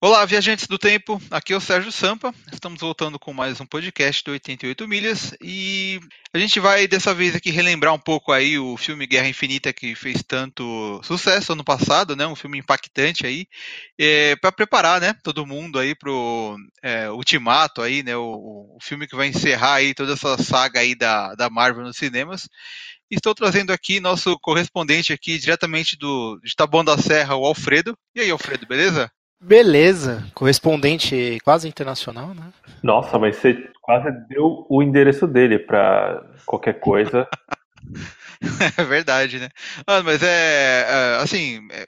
Olá, viajantes do tempo. Aqui é o Sérgio Sampa. Estamos voltando com mais um podcast do 88 Milhas e a gente vai dessa vez aqui relembrar um pouco aí o filme Guerra Infinita que fez tanto sucesso ano passado, né? Um filme impactante aí, é, para preparar, né? Todo mundo aí pro é, Ultimato aí, né? O, o, filme que vai encerrar aí toda essa saga aí da, da Marvel nos cinemas. Estou trazendo aqui nosso correspondente aqui diretamente do de Taboão da Serra, o Alfredo. E aí, Alfredo, beleza? Beleza, correspondente quase internacional, né? Nossa, mas você quase deu o endereço dele para qualquer coisa. é verdade, né? Ah, mas é, é assim, é,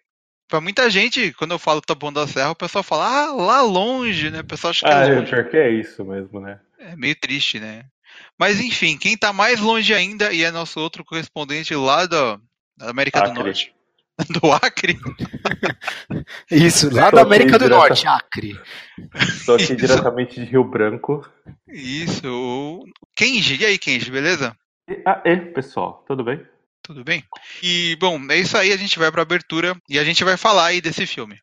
para muita gente, quando eu falo Taboão da Serra, o pessoal fala, ah, lá longe, né? O pessoal acha que ah, é longe. pior que é isso mesmo, né? É meio triste, né? Mas enfim, quem tá mais longe ainda e é nosso outro correspondente lá da, da América Acre. do Norte. Do Acre? Isso, lá da América do direta... Norte, Acre. Estou aqui Isso. diretamente de Rio Branco. Isso. Kenji, e aí, Kenji, beleza? E, ah, é, pessoal, tudo bem? Tudo bem? E, bom, é isso aí, a gente vai para abertura e a gente vai falar aí desse filme.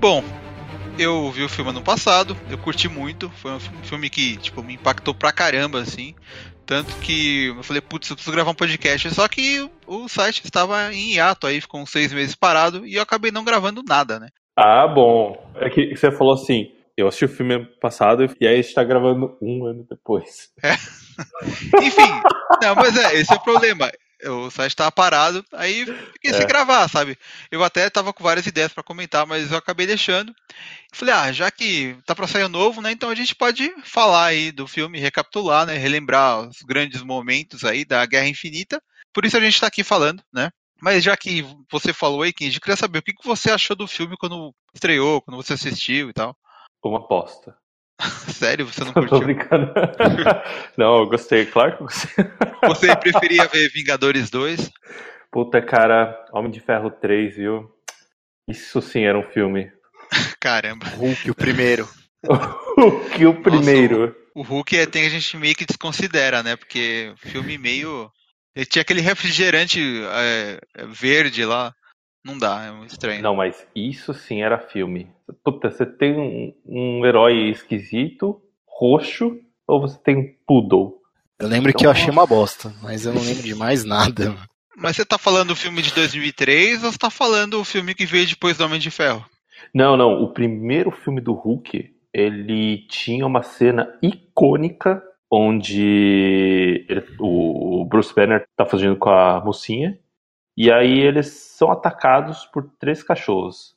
Bom, eu vi o filme ano passado, eu curti muito, foi um filme que, tipo, me impactou pra caramba, assim. Tanto que eu falei, putz, eu preciso gravar um podcast. Só que o site estava em hiato aí, ficou uns seis meses parado e eu acabei não gravando nada, né? Ah, bom. É que você falou assim, eu assisti o filme ano passado e aí está gravando um ano depois. É. Enfim, não, mas é, esse é o problema o site estava parado, aí fiquei é. sem gravar, sabe? Eu até tava com várias ideias para comentar, mas eu acabei deixando. Falei, ah, já que tá para sair novo, né? Então a gente pode falar aí do filme, recapitular, né? Relembrar os grandes momentos aí da Guerra Infinita. Por isso a gente está aqui falando, né? Mas já que você falou aí, Kenji, eu queria saber o que você achou do filme quando estreou, quando você assistiu e tal. Uma aposta. Sério, você não curtiu? Tô brincando. não, eu gostei, claro que você. Você preferia ver Vingadores 2? Puta, cara, Homem de Ferro 3, viu? Isso sim era um filme. Caramba. Hulk, o primeiro. Hulk, o primeiro. Nossa, o, o Hulk é, tem a gente meio que desconsidera, né? Porque filme meio. Ele tinha aquele refrigerante é, verde lá. Não dá, é muito estranho. Não, mas isso sim era filme. Puta, você tem um, um herói esquisito, roxo, ou você tem um poodle? Eu lembro então, que eu achei uma bosta, mas eu não lembro de mais nada. Mas você tá falando do filme de 2003 ou você tá falando o filme que veio depois do Homem de Ferro? Não, não. O primeiro filme do Hulk, ele tinha uma cena icônica onde ele, o Bruce Banner tá fazendo com a mocinha e aí eles são atacados por três cachorros,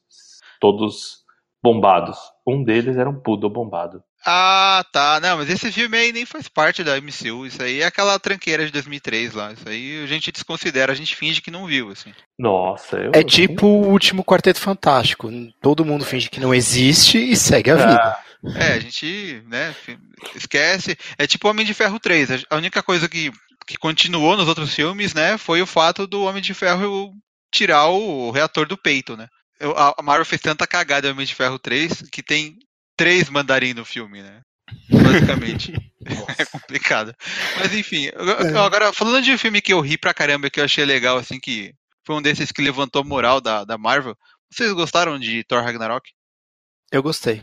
todos bombados. Um deles era um poodle bombado. Ah, tá. Não, mas esse filme aí nem faz parte da MCU. Isso aí é aquela tranqueira de 2003 lá. Isso aí a gente desconsidera, a gente finge que não viu, assim. Nossa, eu... É tipo o último Quarteto Fantástico. Todo mundo finge que não existe e segue a vida. Ah. É, a gente, né, esquece. É tipo Homem de Ferro 3. A única coisa que que continuou nos outros filmes, né, foi o fato do Homem de Ferro tirar o reator do peito, né. A Marvel fez tanta cagada em Homem de Ferro 3 que tem três mandarim no filme, né. Basicamente. é complicado. Mas enfim, é. agora falando de um filme que eu ri pra caramba, que eu achei legal, assim, que foi um desses que levantou a moral da, da Marvel. Vocês gostaram de Thor Ragnarok? Eu gostei.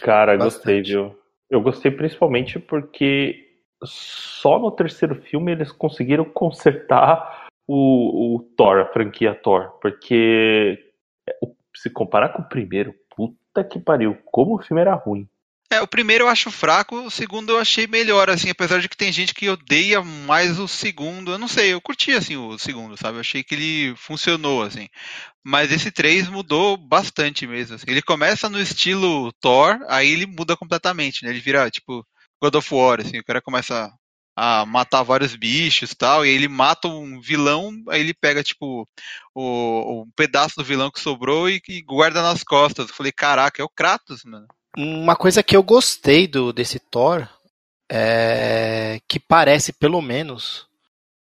Cara, Bastante. gostei, viu? Eu gostei principalmente porque só no terceiro filme eles conseguiram consertar o, o Thor, a franquia Thor, porque se comparar com o primeiro, puta que pariu, como o filme era ruim. É, o primeiro eu acho fraco, o segundo eu achei melhor, assim, apesar de que tem gente que odeia mais o segundo. Eu não sei, eu curti, assim, o segundo, sabe? Eu achei que ele funcionou, assim. Mas esse 3 mudou bastante mesmo, assim. Ele começa no estilo Thor, aí ele muda completamente, né? Ele vira, tipo, God of War, assim, o cara começa a matar vários bichos e tal, e aí ele mata um vilão, aí ele pega, tipo, o, um pedaço do vilão que sobrou e, e guarda nas costas. Eu falei, caraca, é o Kratos, mano. Uma coisa que eu gostei do desse Thor é que parece, pelo menos,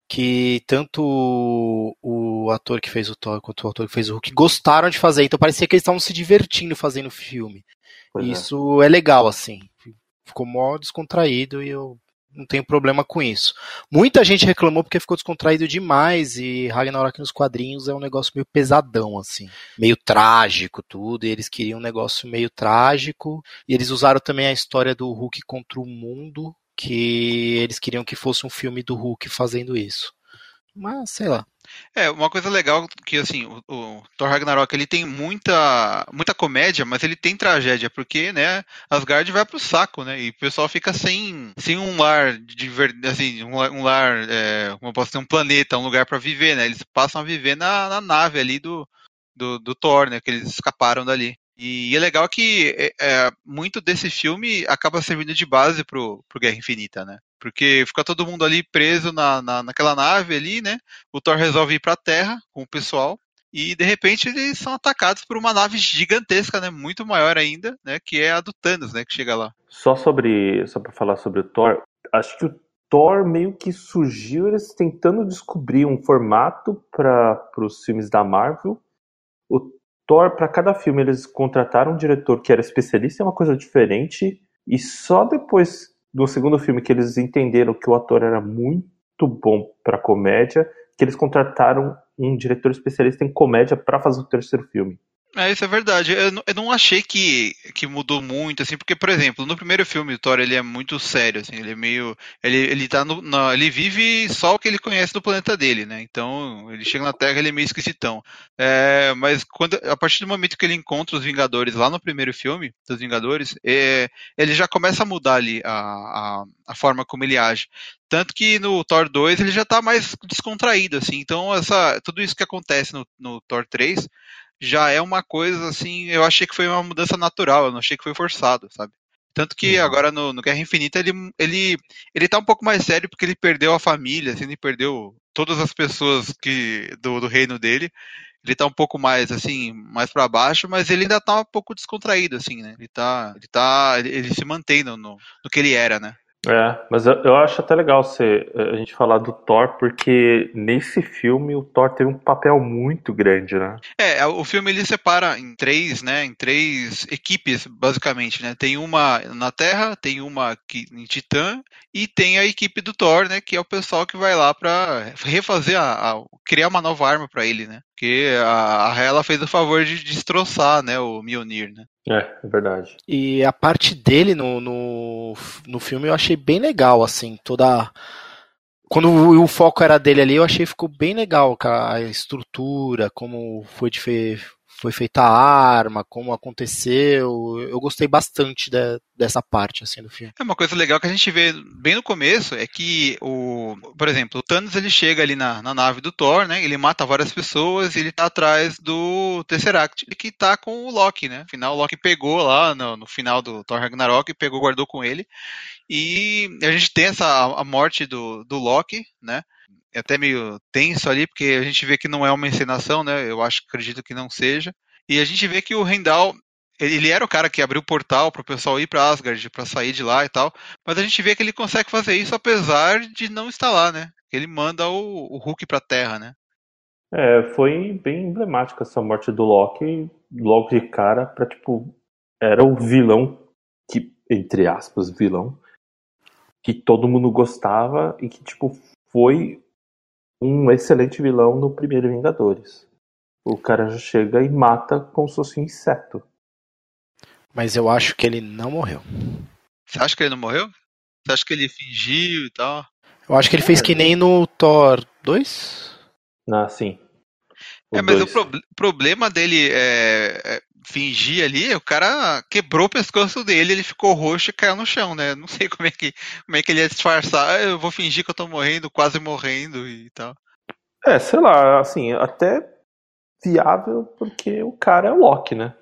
que tanto o, o, ator que fez o Thor quanto o ator que fez o Hulk gostaram de fazer. Então parecia que eles estavam se divertindo fazendo o filme. Pois é. Isso é. é legal, assim. Ficou mó descontraído e eu não tenho problema com isso. Muita gente reclamou porque ficou descontraído demais e Ragnarok nos quadrinhos é um negócio meio pesadão, assim. Meio trágico, tudo. E eles queriam um negócio meio trágico. E eles usaram também a história do Hulk contra o mundo, que eles queriam que fosse um filme do Hulk fazendo isso. Mas, sei lá. É, uma coisa legal que assim, o, o, Thor Ragnarok ele tem muita muita comédia, mas ele tem tragédia, porque, né, Asgard vai pro saco, né? E o pessoal fica sem, sem um lar de assim, um, um lar, é, como posso dizer, um planeta, um lugar para viver, né? Eles passam a viver na, na nave ali do, do, do Thor, né? Que eles escaparam dali. E, é legal que é, é, muito desse filme acaba servindo de base pro, pro Guerra Infinita, né? Porque fica todo mundo ali preso na, na, naquela nave ali, né? O Thor resolve ir pra Terra com o pessoal. E de repente eles são atacados por uma nave gigantesca, né? Muito maior ainda, né? Que é a do Thanos, né? Que chega lá. Só sobre. Só pra falar sobre o Thor, acho que o Thor meio que surgiu eles tentando descobrir um formato para os filmes da Marvel. O Thor, para cada filme, eles contrataram um diretor que era especialista em uma coisa diferente. E só depois do segundo filme que eles entenderam que o ator era muito bom para comédia, que eles contrataram um diretor especialista em comédia para fazer o terceiro filme. É, isso é verdade. Eu não, eu não, achei que, que mudou muito, assim, porque, por exemplo, no primeiro filme o Thor ele é muito sério, assim, ele é meio. Ele, ele tá no. Ele vive só o que ele conhece do planeta dele, né? Então, ele chega na Terra ele é meio esquisitão. É, mas quando, a partir do momento que ele encontra os Vingadores lá no primeiro filme, dos Vingadores, é, ele já começa a mudar ali a, a, a forma como ele age. Tanto que no Thor 2 ele já tá mais descontraído, assim. Então, essa, tudo isso que acontece no, no Thor 3 já é uma coisa assim, eu achei que foi uma mudança natural, eu não achei que foi forçado, sabe? Tanto que uhum. agora no, no, Guerra Infinita ele, ele, ele tá um pouco mais sério porque ele perdeu a família, assim, ele perdeu todas as pessoas que do, do reino dele. Ele tá um pouco mais, assim, mais para baixo, mas ele ainda tá um pouco descontraído, assim, né? Ele tá, ele tá, ele, ele se mantém no, no, no que ele era, né? É, mas eu, eu acho até legal você, a gente falar do Thor, porque nesse filme o Thor teve um papel muito grande, né? É, o filme ele separa em três, né, em três equipes, basicamente, né? Tem uma na Terra, tem uma aqui em Titã e tem a equipe do Thor, né, que é o pessoal que vai lá para refazer a, a, criar uma nova arma para ele, né? Porque a, a Hela fez o favor de destroçar, né, o Mjolnir, né? É, é verdade. E a parte dele no, no, no filme eu achei bem legal, assim, toda. Quando o, foco era dele ali, eu achei que ficou bem legal, a estrutura, como foi de, foi feita a arma, como aconteceu. Eu gostei bastante de, dessa parte assim do filme. É uma coisa legal que a gente vê bem no começo é que o, por exemplo, o Thanos ele chega ali na, na nave do Thor, né? Ele mata várias pessoas e ele tá atrás do Tesseract, que tá com o Loki, né? Afinal, o Loki pegou lá no, no final do Thor Ragnarok, pegou, guardou com ele. E a gente tem essa a morte do, do Loki, né? É até meio tenso ali, porque a gente vê que não é uma encenação, né? Eu acho, acredito que não seja. E a gente vê que o Rendal, ele era o cara que abriu o portal para o pessoal ir para Asgard, para sair de lá e tal. Mas a gente vê que ele consegue fazer isso apesar de não estar lá, né? Ele manda o, o Hulk para Terra, né? É, foi bem emblemática essa morte do Loki, logo de cara, para tipo, era o vilão que, entre aspas, vilão, que todo mundo gostava e que, tipo, foi um excelente vilão no primeiro Vingadores. O cara já chega e mata como se fosse um inseto. Mas eu acho que ele não morreu. Você acha que ele não morreu? Você acha que ele fingiu e tal? Eu acho que ele fez que nem no Thor 2. Ah, sim. O é, mas dois. o pro problema dele é, é, fingir ali, o cara quebrou o pescoço dele, ele ficou roxo e caiu no chão, né? Não sei como é que, como é que ele ia disfarçar. Ah, eu vou fingir que eu tô morrendo, quase morrendo e tal. É, sei lá, assim, até viável porque o cara é o Loki, né?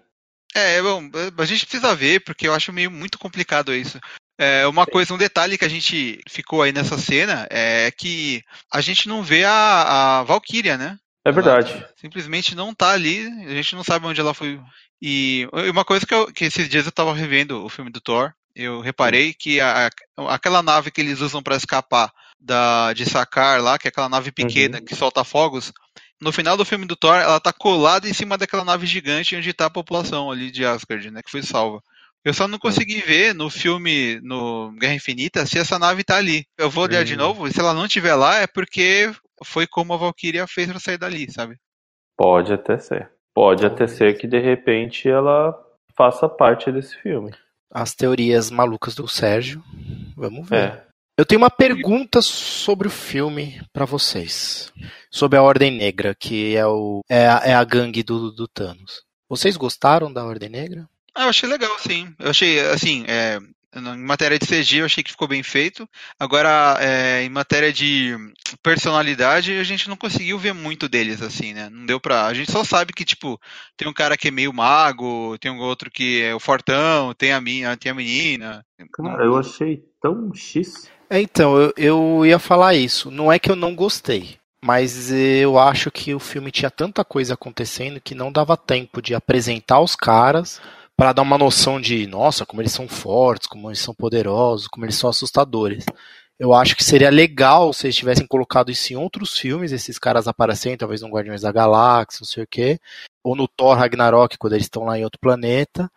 É, bom, a gente precisa ver, porque eu acho meio muito complicado isso. É, uma coisa, um detalhe que a gente ficou aí nessa cena é que a gente não vê a, a Valkyria, né? É verdade. Ela simplesmente não tá ali, a gente não sabe onde ela foi. E uma coisa que, eu, que esses dias eu tava revendo o filme do Thor, eu reparei que a, aquela nave que eles usam para escapar da, de Sakar lá, que é aquela nave pequena uhum. que solta fogos, no final do filme do Thor, ela tá colada em cima daquela nave gigante onde tá a população ali de Asgard, né, que foi salva. Eu só não consegui ver no filme, no Guerra Infinita, se essa nave tá ali. Eu vou olhar de hum. novo, e se ela não estiver lá, é porque foi como a Valkyria fez pra sair dali, sabe? Pode até ser. Pode até ser que de repente ela faça parte desse filme. As teorias malucas do Sérgio. Vamos ver. É. Eu tenho uma pergunta sobre o filme para vocês. Sobre a Ordem Negra, que é, o, é, a, é a gangue do, do Thanos. Vocês gostaram da Ordem Negra? Ah, eu achei legal, sim. Eu achei, assim, é, em matéria de CG eu achei que ficou bem feito. Agora, é, em matéria de personalidade, a gente não conseguiu ver muito deles, assim, né? Não deu pra. A gente só sabe que, tipo, tem um cara que é meio mago, tem um outro que é o fortão, tem a, minha, tem a menina. Cara, eu achei tão X. É, então, eu, eu ia falar isso. Não é que eu não gostei. Mas eu acho que o filme tinha tanta coisa acontecendo que não dava tempo de apresentar os caras, para dar uma noção de, nossa, como eles são fortes, como eles são poderosos, como eles são assustadores. Eu acho que seria legal se eles tivessem colocado isso em outros filmes, esses caras aparecendo, talvez no Guardiões da Galáxia, não sei o quê, ou no Thor Ragnarok, quando eles estão lá em outro planeta,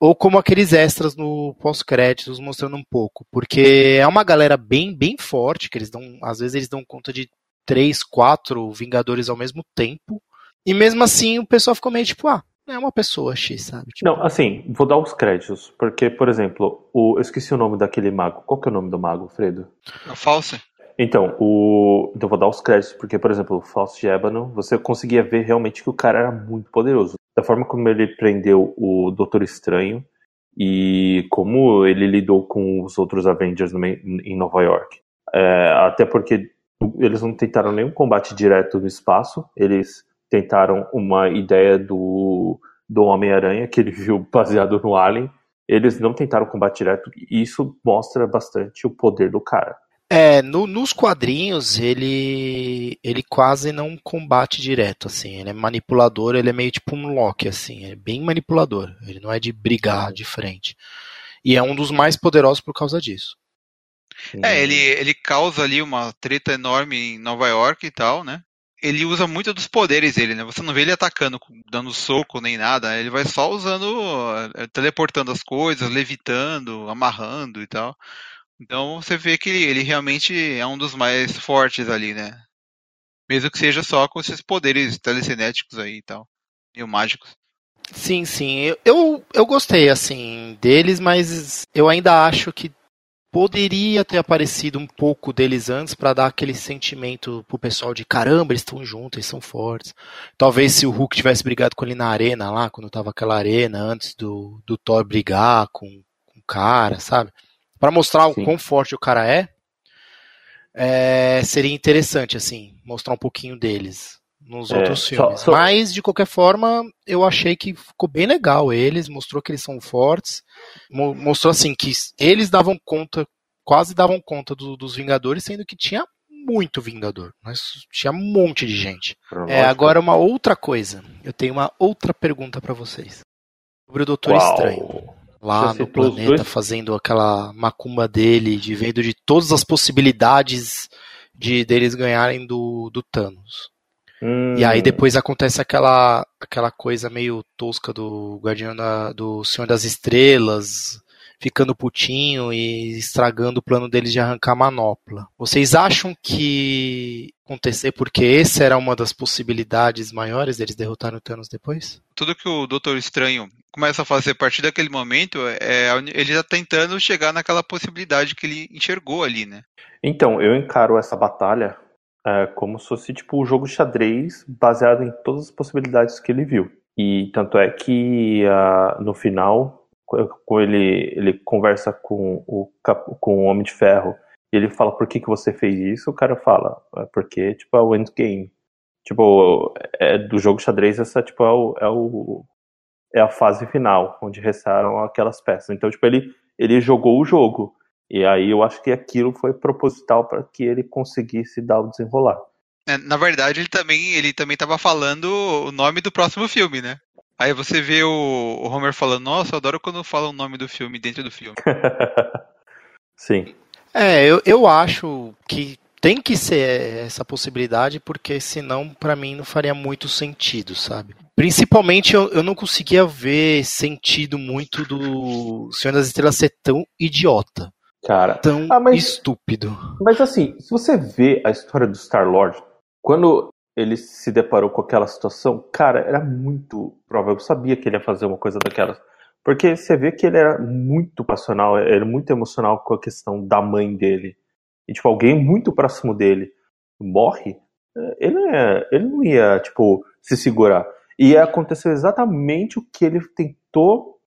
ou como aqueles extras no pós-créditos mostrando um pouco, porque é uma galera bem, bem forte, que eles dão, às vezes eles dão conta de três, quatro Vingadores ao mesmo tempo, e mesmo assim o pessoal ficou meio tipo, ah, é uma pessoa X, sabe? Tipo... Não, assim, vou dar os créditos. Porque, por exemplo, o, eu esqueci o nome daquele mago. Qual que é o nome do mago, Fredo? É o False. Então, o, então vou dar os créditos, porque, por exemplo, o Fausto de Ébano, você conseguia ver realmente que o cara era muito poderoso. Da forma como ele prendeu o Doutor Estranho e como ele lidou com os outros Avengers no, em Nova York. É, até porque eles não tentaram nenhum combate direto no espaço, eles tentaram uma ideia do, do Homem-Aranha, que ele viu baseado no Alien. Eles não tentaram combate direto, e isso mostra bastante o poder do cara. É, no, nos quadrinhos ele ele quase não combate direto, assim, ele é manipulador, ele é meio tipo um Loki, assim, é bem manipulador, ele não é de brigar de frente. E é um dos mais poderosos por causa disso. É, ele, ele causa ali uma treta enorme em Nova York e tal, né? Ele usa muito dos poderes dele, né? Você não vê ele atacando, dando soco nem nada. Né? Ele vai só usando, eh, teleportando as coisas, levitando, amarrando e tal. Então você vê que ele realmente é um dos mais fortes ali, né? Mesmo que seja só com esses poderes telecinéticos aí e tal, meio mágicos. Sim, sim. Eu, eu gostei, assim, deles, mas eu ainda acho que poderia ter aparecido um pouco deles antes para dar aquele sentimento pro pessoal de caramba, eles estão juntos, eles são fortes. Talvez se o Hulk tivesse brigado com ele na arena lá, quando tava aquela arena, antes do, do Thor brigar com, com o cara, sabe? para mostrar Sim. o quão forte o cara é, é, seria interessante, assim, mostrar um pouquinho deles nos é, outros filmes. Só, só... Mas, de qualquer forma, eu achei que ficou bem legal eles, mostrou que eles são fortes, mostrou assim que eles davam conta, quase davam conta do, dos Vingadores, sendo que tinha muito Vingador, mas tinha um monte de gente. É, agora uma outra coisa, eu tenho uma outra pergunta para vocês. Sobre o Doutor Uau. Estranho. Lá no planeta, fazendo aquela macumba dele, de vendo de todas as possibilidades de deles ganharem do, do Thanos. Hum. E aí depois acontece aquela, aquela coisa meio tosca do Guardião da, do Senhor das Estrelas, ficando putinho e estragando o plano deles de arrancar a manopla. Vocês acham que acontecer porque essa era uma das possibilidades maiores deles derrotarem o Thanos depois? Tudo que o Doutor Estranho começa a fazer a partir daquele momento é ele já tá tentando chegar naquela possibilidade que ele enxergou ali, né? Então, eu encaro essa batalha é, como se fosse tipo um jogo de xadrez baseado em todas as possibilidades que ele viu. E tanto é que uh, no final, quando ele, ele conversa com o, com o Homem de Ferro e ele fala por que, que você fez isso, o cara fala, é porque tipo, é o endgame. Tipo, é, do jogo de xadrez, essa tipo, é, o, é, o, é a fase final, onde restaram aquelas peças. Então, tipo, ele, ele jogou o jogo. E aí eu acho que aquilo foi proposital para que ele conseguisse dar o desenrolar. É, na verdade, ele também ele também estava falando o nome do próximo filme, né? Aí você vê o, o Homer falando, nossa, eu adoro quando falam o nome do filme dentro do filme. Sim. É, eu, eu acho que tem que ser essa possibilidade, porque senão, para mim, não faria muito sentido, sabe? Principalmente, eu, eu não conseguia ver sentido muito do Senhor das Estrelas ser tão idiota. Cara, Tão Ah, mas- estúpido. Mas assim, se você vê a história do Star-Lord, quando ele se deparou com aquela situação, cara, era muito provável. Eu sabia que ele ia fazer uma coisa daquelas. Porque você vê que ele era muito passional, era muito emocional com a questão da mãe dele. E, tipo, alguém muito próximo dele morre, ele não ia, ele não ia tipo, se segurar. E aconteceu exatamente o que ele tentou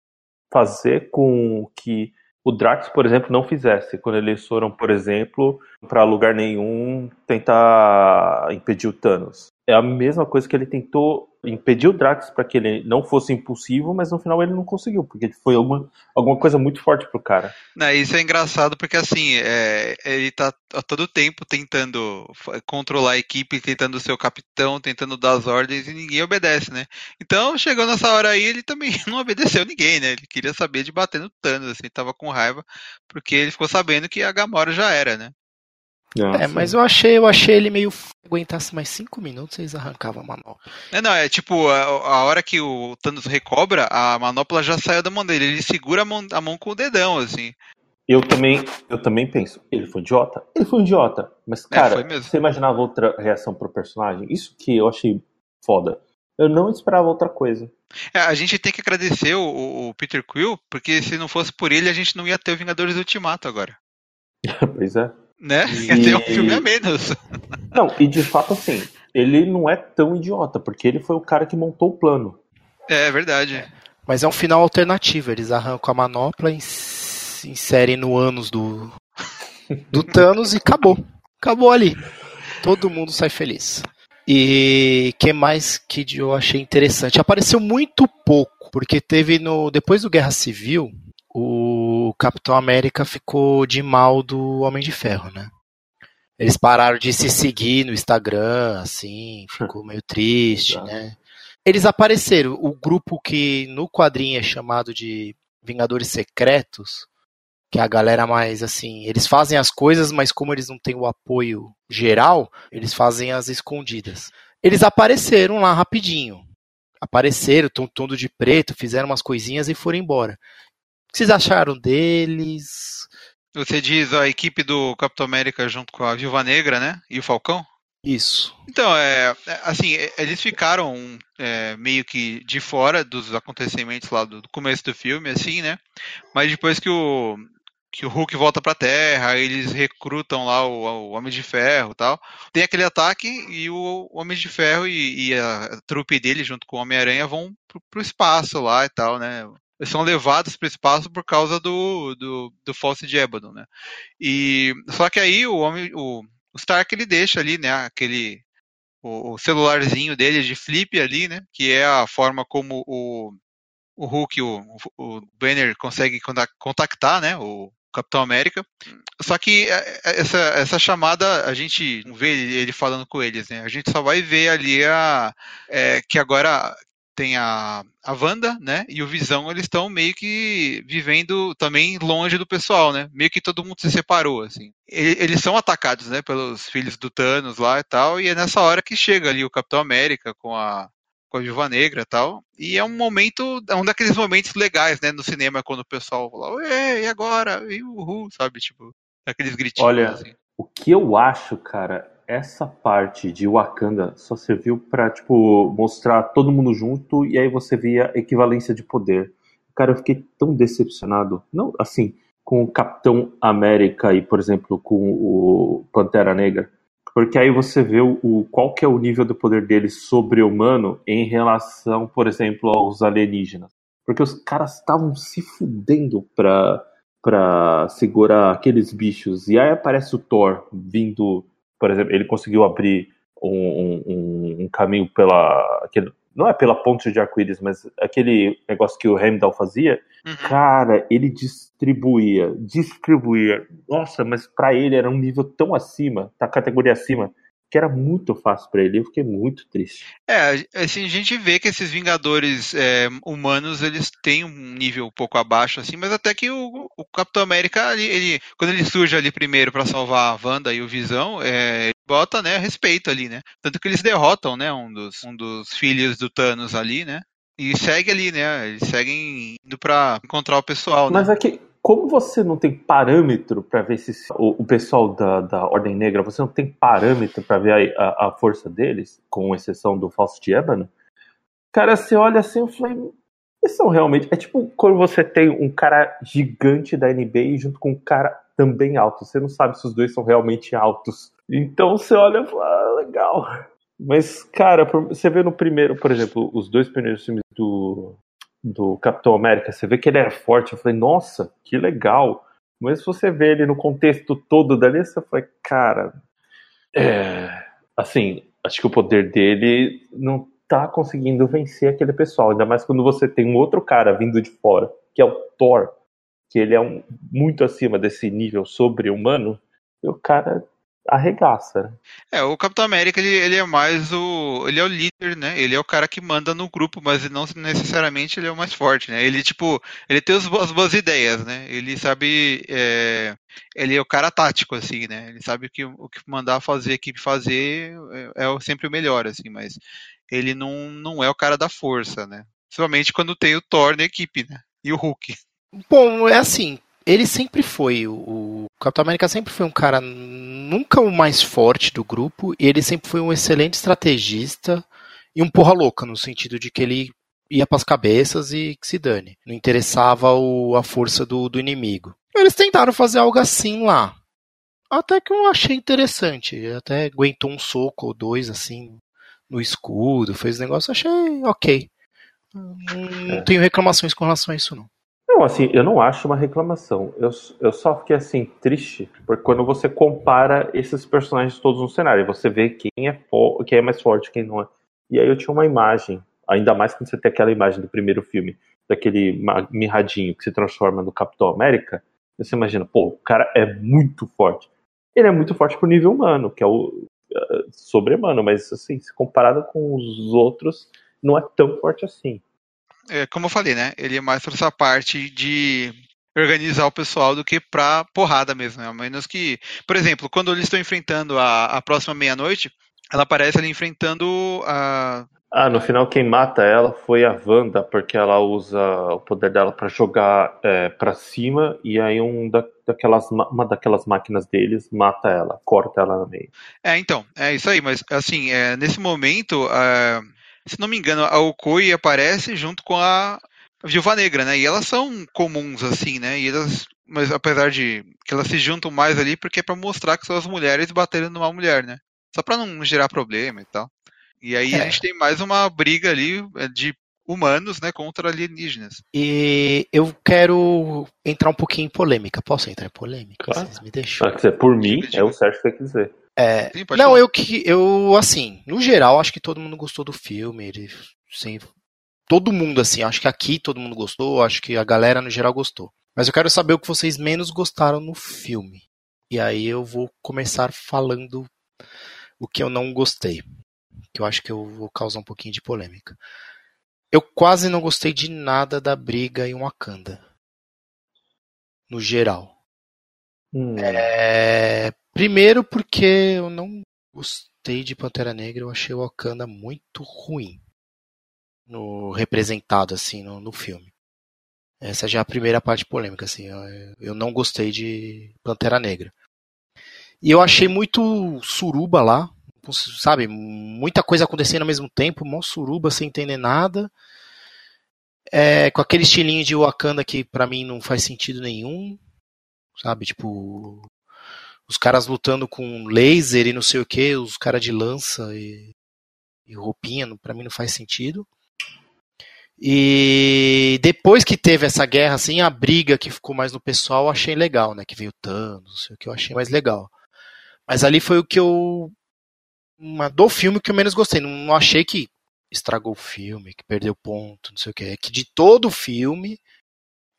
fazer com que o Drax, por exemplo, não fizesse. Quando eles foram, por exemplo, para lugar nenhum tentar impedir o Thanos. É a mesma coisa que ele tentou impedir o Drax para que ele não fosse impulsivo, mas no final ele não conseguiu, porque foi alguma, alguma coisa muito forte pro cara. Né, isso é engraçado porque assim, é, ele tá a todo tempo tentando controlar a equipe, tentando ser o capitão, tentando dar as ordens e ninguém obedece, né? Então, chegou nessa hora aí, ele também não obedeceu ninguém, né? Ele queria saber de bater no Thanos, assim, tava com raiva, porque ele ficou sabendo que a Gamora já era, né? É, mas eu achei, eu achei ele meio. f- Aguentasse mais cinco minutos, eles arrancavam a manopla. É, não, é tipo, a, a hora que o Thanos recobra, a manopla já saiu da mão dele, ele segura a mão, a mão com o dedão, assim. Eu também, eu também penso, ele foi um idiota? Ele foi um idiota. Mas, É, cara, mesmo. você imaginava outra reação pro personagem? Isso que eu achei foda. Eu não esperava outra coisa. É, a gente tem que agradecer o, o- o Peter Quill, porque se não fosse por ele, a gente não ia ter o Vingadores Ultimato agora. pois é. Né? E- um filme a menos. Não, e de fato, assim, ele não é tão idiota, porque ele foi o cara que montou o plano. É verdade. Mas é um final alternativo. Eles arrancam a manopla, ins- inserem no ânus do, do Thanos e acabou. Acabou ali. Todo mundo sai feliz. E que mais que eu achei interessante? Apareceu muito pouco, porque teve no depois do Guerra Civil, o Capitão América ficou de mal do Homem de Ferro, né? Eles pararam de se seguir no Instagram, assim, ficou meio triste, Exato. né? Eles apareceram, o grupo que no quadrinho é chamado de Vingadores Secretos, que é a galera mais assim, eles fazem as coisas, mas como eles não têm o apoio geral, eles fazem as escondidas. Eles apareceram lá rapidinho. Apareceram, estão todo de preto, fizeram umas coisinhas e foram embora. O que vocês acharam deles? Você diz a equipe do Capitão América junto com a Viúva Negra, né? E o Falcão? Isso. Então, é, é, assim, é, eles ficaram é, meio que de fora dos acontecimentos lá do, do começo do filme, assim, né? Mas depois que o, que o Hulk volta pra Terra, eles recrutam lá o, o Homem de Ferro e tal. Tem aquele ataque e o Homem de Ferro e, e a trupe dele, junto com o Homem-Aranha, vão pro, pro espaço lá e tal, né? São levados para o espaço por causa do, do, do Fosse de Ébano, né? E, só que aí o homem, o, o Stark ele deixa ali, né, aquele o, o celularzinho dele de flip ali, né, que é a forma como o, o Hulk, o, o Banner consegue contac- contactar, né, o Capitão América. Só que é, é, essa, essa chamada a gente não vê ele ele falando com eles, né? A gente só vai ver ali a é, que agora tem a, a Wanda, né? E o Visão, eles estão meio que vivendo também longe do pessoal, né? Meio que todo mundo se separou, assim. E- Eles são atacados, né? Pelos filhos do Thanos lá e tal. E é nessa hora que chega ali o Capitão América com a com a Viúva Negra e tal. E é um momento, é um daqueles momentos legais, né? No cinema, quando o pessoal fala, e agora? E o Ru, sabe? Tipo, aqueles gritinhos, Olha, assim. O que eu acho, cara, essa parte de Wakanda só serviu pra, tipo, mostrar todo mundo junto e aí você via equivalência de poder. Cara, eu fiquei tão decepcionado. Não, assim, com o Capitão América e, por exemplo, com o Pantera Negra. Porque aí você vê o, qual que é o nível do poder deles sobre-humano em relação, por exemplo, aos alienígenas. Porque os caras estavam se fudendo pra, pra segurar aqueles bichos. E aí aparece o Thor vindo, por exemplo, ele conseguiu abrir um, um- um caminho pela, aquele- não é pela ponte de arco-íris, mas aquele negócio que o Heimdall fazia, uhum. cara, ele distribuía, distribuía. Nossa, mas para ele era um nível tão acima, da categoria acima, que era muito fácil para ele. Eu fiquei muito triste. É, assim, a gente vê que esses Vingadores é, humanos, eles têm um nível um pouco abaixo, assim, mas até que o, o Capitão América, ele, ele, quando ele surge ali primeiro para salvar a Wanda e o Visão, é, bota, né, respeito ali, né? Tanto que eles derrotam, né, um dos, um dos filhos do Thanos ali, né? E segue ali, né? Eles seguem indo pra encontrar o pessoal, né? Mas é que como você não tem parâmetro para ver se o, o pessoal da, da, Ordem Negra, você não tem parâmetro para ver a, a, a, força deles, com exceção do Faust Ébano, cara, você olha assim e fala, eles são realmente. É tipo quando você tem um cara gigante da NBA junto com um cara também alto. Você não sabe se os dois são realmente altos. Então você olha e fala, ah, legal. Mas, cara, você vê no primeiro, por exemplo, os dois primeiros filmes do, do Capitão América, você vê que ele era forte. Eu falei, nossa, que legal. Mas se você vê ele no contexto todo dali, você fala, cara, é, assim, acho que o poder dele não tá conseguindo vencer aquele pessoal. Ainda mais quando você tem um outro cara vindo de fora, que é o Thor, que ele é um, muito acima desse nível sobre-humano, e o cara arregaça. É, o Capitão América ele, ele é mais o. Ele é o líder, né? Ele é o cara que manda no grupo, mas não necessariamente ele é o mais forte, né? Ele, tipo, ele tem as boas ideias, né? Ele sabe. É, ele é o cara tático, assim, né? Ele sabe o que, o que mandar fazer a equipe fazer é, é sempre o melhor, assim, mas ele não, não é o cara da força, né? Principalmente quando tem o Thor na equipe, né? E o Hulk. Bom, é assim, ele sempre foi, o, Capitão América sempre foi um cara nunca o mais forte do grupo, e ele sempre foi um excelente estrategista e um porra louca, no sentido de que ele ia para as cabeças e que se dane. Não interessava o, a força do, do inimigo. Eles tentaram fazer algo assim lá. Até que eu achei interessante. Até aguentou um soco ou dois assim no escudo, fez negócio, achei ok. Não é. tenho reclamações com relação a isso, não. Não, assim, eu não acho uma reclamação. Eu, eu só fiquei assim, triste, porque quando você compara esses personagens todos no cenário, você vê quem é, quem é mais forte, quem não é. E aí eu tinha uma imagem, ainda mais quando você tem aquela imagem do primeiro filme, daquele mirradinho que se transforma no Capitão América, você imagina, pô, o cara é muito forte. Ele é muito forte pro nível humano, que é o uh, sobre-humano, mas assim, se comparado com os outros, não é tão forte assim é, como eu falei, né? Ele é mais para essa parte de organizar o pessoal do que pra porrada mesmo, né? A menos que, por exemplo, quando eles estão enfrentando a, a próxima meia-noite, ela aparece ali enfrentando a. Ah, no final quem mata ela foi a Wanda, porque ela usa o poder dela para jogar é, para cima e aí um da, daquelas, uma daquelas máquinas deles mata ela, corta ela no meio. É, então, é isso aí, mas assim, é, nesse momento. É se não me engano, a Okoi aparece junto com a Viúva Negra, né? E elas são comuns, assim, né? E elas, mas apesar de que elas se juntam mais ali, porque é pra mostrar que são as mulheres batendo numa mulher, né? Só pra não gerar problema e tal. E aí é. a gente tem mais uma briga ali é, de humanos, né, contra alienígenas. E eu quero entrar um pouquinho em polêmica. Posso entrar em polêmica? Claro. Vocês me deixam. Ah, por mim, é o certo que você quiser. É, Sim, não, falar. eu que eu assim, no geral, acho que todo mundo gostou do filme. Ele, sim, todo mundo assim, acho que aqui todo mundo gostou, acho que a galera no geral gostou. Mas eu quero saber o que vocês menos gostaram no filme. E aí eu vou começar falando o que eu não gostei, que eu acho que eu vou causar um pouquinho de polêmica. Eu quase não gostei de nada da briga em Wakanda. No geral. Hum. É, Primeiro porque eu não gostei de Pantera Negra, eu achei o Wakanda muito ruim no representado assim no, no filme. Essa já é a primeira parte polêmica assim, eu, eu não gostei de Pantera Negra. E eu achei muito suruba lá, sabe, muita coisa acontecendo ao mesmo tempo, mó suruba sem entender nada. É, com aquele estilinho de Wakanda que para mim não faz sentido nenhum, sabe, tipo os caras lutando com laser e não sei o que, os caras de lança e, e roupinha, para mim não faz sentido. E depois que teve essa guerra, assim, a briga que ficou mais no pessoal, achei legal, né? Que veio Thanos, o que, eu achei mais legal. Mas ali foi o que eu. Uma, do filme que eu menos gostei. Não, não achei que estragou o filme, que perdeu ponto, não sei o que. É que de todo o filme,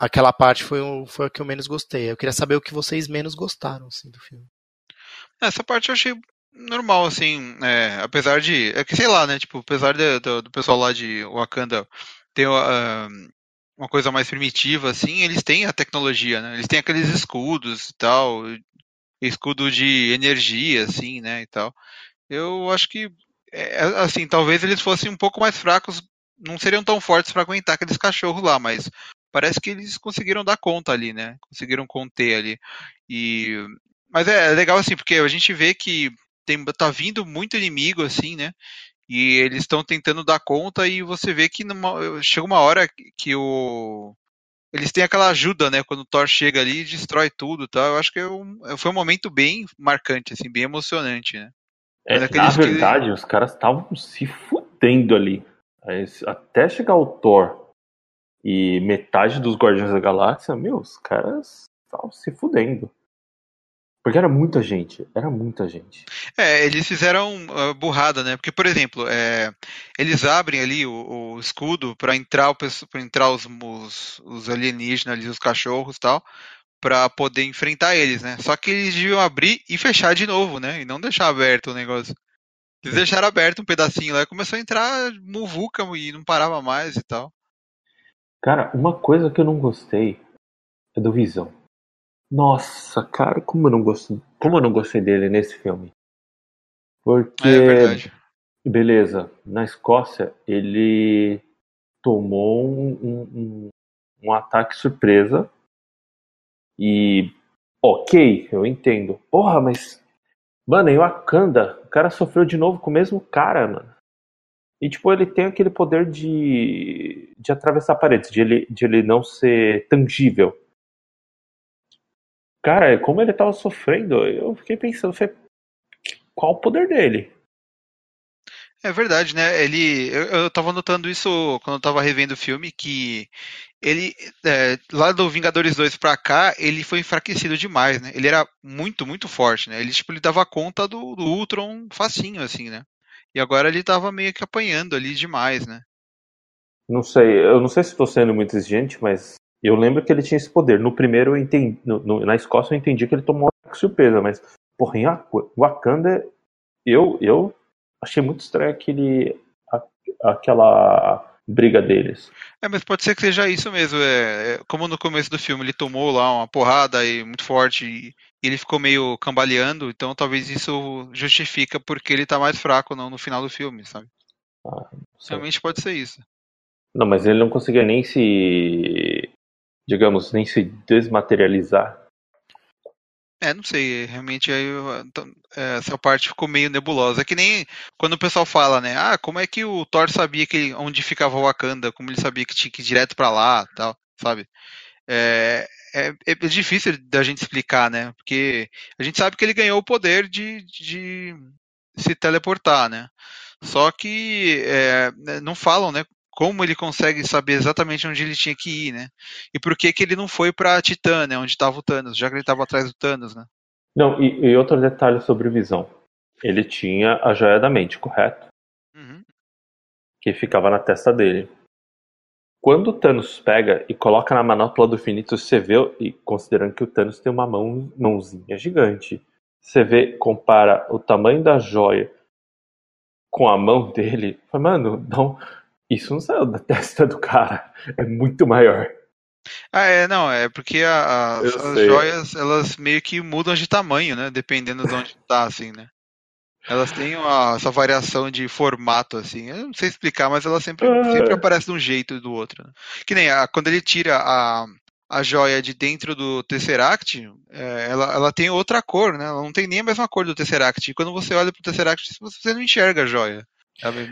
aquela parte foi, o, foi a que eu menos gostei. Eu queria saber o que vocês menos gostaram assim, do filme. Essa parte eu achei normal, assim, é, apesar de. É que sei lá, né? Tipo, apesar de, do, do pessoal lá de Wakanda ter uh, uma coisa mais primitiva, assim, eles têm a tecnologia, né? Eles têm aqueles escudos e tal, escudo de energia, assim, né? E tal. Eu acho que, é, assim, talvez eles fossem um pouco mais fracos, não seriam tão fortes para aguentar aqueles cachorros lá, mas parece que eles conseguiram dar conta ali, né? Conseguiram conter ali. E mas é, é legal assim, porque a gente vê que tem, tá vindo muito inimigo, assim, né? E eles estão tentando dar conta e você vê que numa, chega uma hora que o. Eles têm aquela ajuda, né? Quando o Thor chega ali e destrói tudo tá? Eu acho que é um, foi um momento bem marcante, assim, bem emocionante, né? É, na verdade, que... os caras estavam se fudendo ali. Até chegar o Thor e metade dos Guardiões da Galáxia, meu, os caras estavam se fudendo. Porque era muita gente, era muita gente. É, eles fizeram uh, burrada, né? Porque, por exemplo, é, eles abrem ali o, o escudo para entrar, pra entrar os, os, os alienígenas ali, os cachorros e tal, para poder enfrentar eles, né? Só que eles deviam abrir e fechar de novo, né? E não deixar aberto o negócio. Eles deixaram aberto um pedacinho lá e começou a entrar muvuca e não parava mais e tal. Cara, uma coisa que eu não gostei é do Visão. Nossa, cara, como eu não gostei, como eu não gostei dele nesse filme. Porque é beleza, na Escócia ele tomou um, um, um ataque surpresa e ok, eu entendo. Porra, mas mano, em Wakanda, o cara sofreu de novo com o mesmo cara, mano. E tipo, ele tem aquele poder de, de atravessar paredes, de ele, de ele não ser tangível. Cara, como ele tava sofrendo, eu fiquei pensando, qual o poder dele? É verdade, né? Ele, eu, eu tava notando isso quando eu tava revendo o filme, que ele, é, lá do Vingadores 2 pra cá, ele foi enfraquecido demais, né? Ele era muito, muito forte, né? Ele, tipo, ele dava conta do, do Ultron facinho, assim, né? E agora ele tava meio que apanhando ali demais, né? Não sei, eu não sei se estou sendo muito exigente, mas eu lembro que ele tinha esse poder. No primeiro, eu entendi, no, no, na Escócia, eu entendi que ele tomou uma surpresa, mas, porra, em Wakanda, eu, eu achei muito estranho aquele, aquela briga deles. É, mas pode ser que seja isso mesmo. É, é, como no começo do filme ele tomou lá uma porrada e muito forte e, e ele ficou meio cambaleando, então talvez isso justifica porque ele tá mais fraco não, no final do filme, sabe? Ah, Realmente pode ser isso. Não, mas ele não conseguia nem se digamos, nem se desmaterializar? É, não sei, realmente aí então, é, essa parte ficou meio nebulosa. É que nem quando o pessoal fala, né? Ah, como é que o Thor sabia que onde ficava o Wakanda, como ele sabia que tinha que ir direto para lá, tal, sabe? É, é, é, difícil da gente explicar, né? Porque a gente sabe que ele ganhou o poder de, de se teleportar, né? Só que é, não falam, né? Como ele consegue saber exatamente onde ele tinha que ir, né? E por que que ele não foi para Titã, né? Onde estava o Thanos, já que ele estava atrás do Thanos, né? Não, e, e, outro detalhe sobre Visão. Ele tinha a joia da mente, correto? Uhum. Que ficava na testa dele. Quando o Thanos pega e coloca na manopla do infinito, você vê, e considerando que o Thanos tem uma mão, mãozinha gigante, você vê, compara o tamanho da joia com a mão dele, fala, mano, não, isso não saiu da testa do cara. É muito maior. Ah, é, não, é porque a, a, as sei. joias, elas meio que mudam de tamanho, né? Dependendo de onde tá, assim, né? Elas têm uma, essa variação de formato, assim. Eu não sei explicar, mas ela sempre, ah. sempre aparece de um jeito e do outro. Né? Que nem a, quando ele tira a, a joia de dentro do Tesseract, é, ela, ela tem outra cor, né? Ela não tem nem a mesma cor do Tesseract. E quando você olha pro Tesseract, você não enxerga a joia.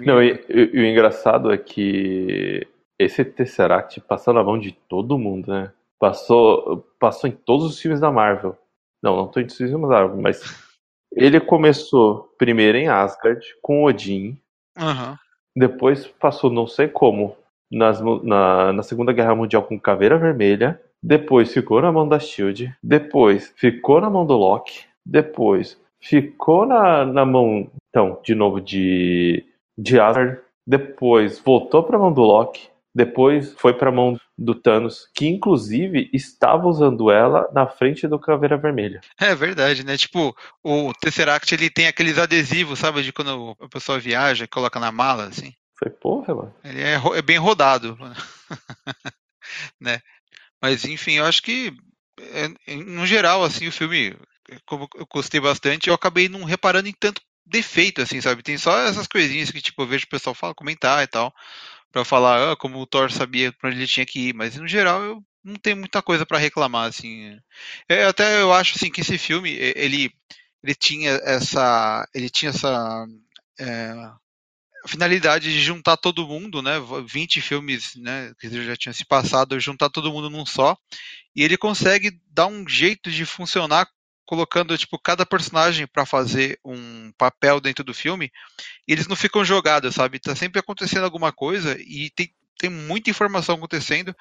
Não, e, e, e, o engraçado é que esse Tesseract passou na mão de todo mundo, né? Passou, passou em todos os filmes da Marvel. Não, não tô em todos os filmes da Marvel, mas ele começou primeiro em Asgard com Odin. Uhum. Depois passou não sei como nas, na, na Segunda Guerra Mundial com Caveira Vermelha. Depois ficou na mão da Shield. Depois ficou na mão do Loki. Depois ficou na, na mão, então, de novo, de de Asgard. depois voltou para a mão do Loki, depois foi para a mão do Thanos, que inclusive estava usando ela na frente do Caveira Vermelha. É verdade, né? Tipo, o Tesseract ele tem aqueles adesivos, sabe, de quando a pessoa viaja e coloca na mala, assim. Foi porra, mano. Ele é, é bem rodado, né? Mas enfim, eu acho que é, no geral, assim, o filme, como eu gostei bastante, eu acabei não reparando em tanto defeito, assim, sabe? Tem só essas coisinhas que, tipo, eu vejo o pessoal fala, comentar e tal, pra falar ah, como o Thor sabia pra onde ele tinha que ir, mas no geral eu não tenho muita coisa para reclamar, assim. É, até eu acho, assim, que esse filme, ele, ele tinha essa, ele tinha essa é, finalidade de juntar todo mundo, né? 20 filmes, né, que já tinham se passado, juntar todo mundo num só. E ele consegue dar um jeito de funcionar colocando tipo cada personagem para fazer um papel dentro do filme, eles não ficam jogados, sabe? Tá sempre acontecendo alguma coisa e tem, tem muita informação acontecendo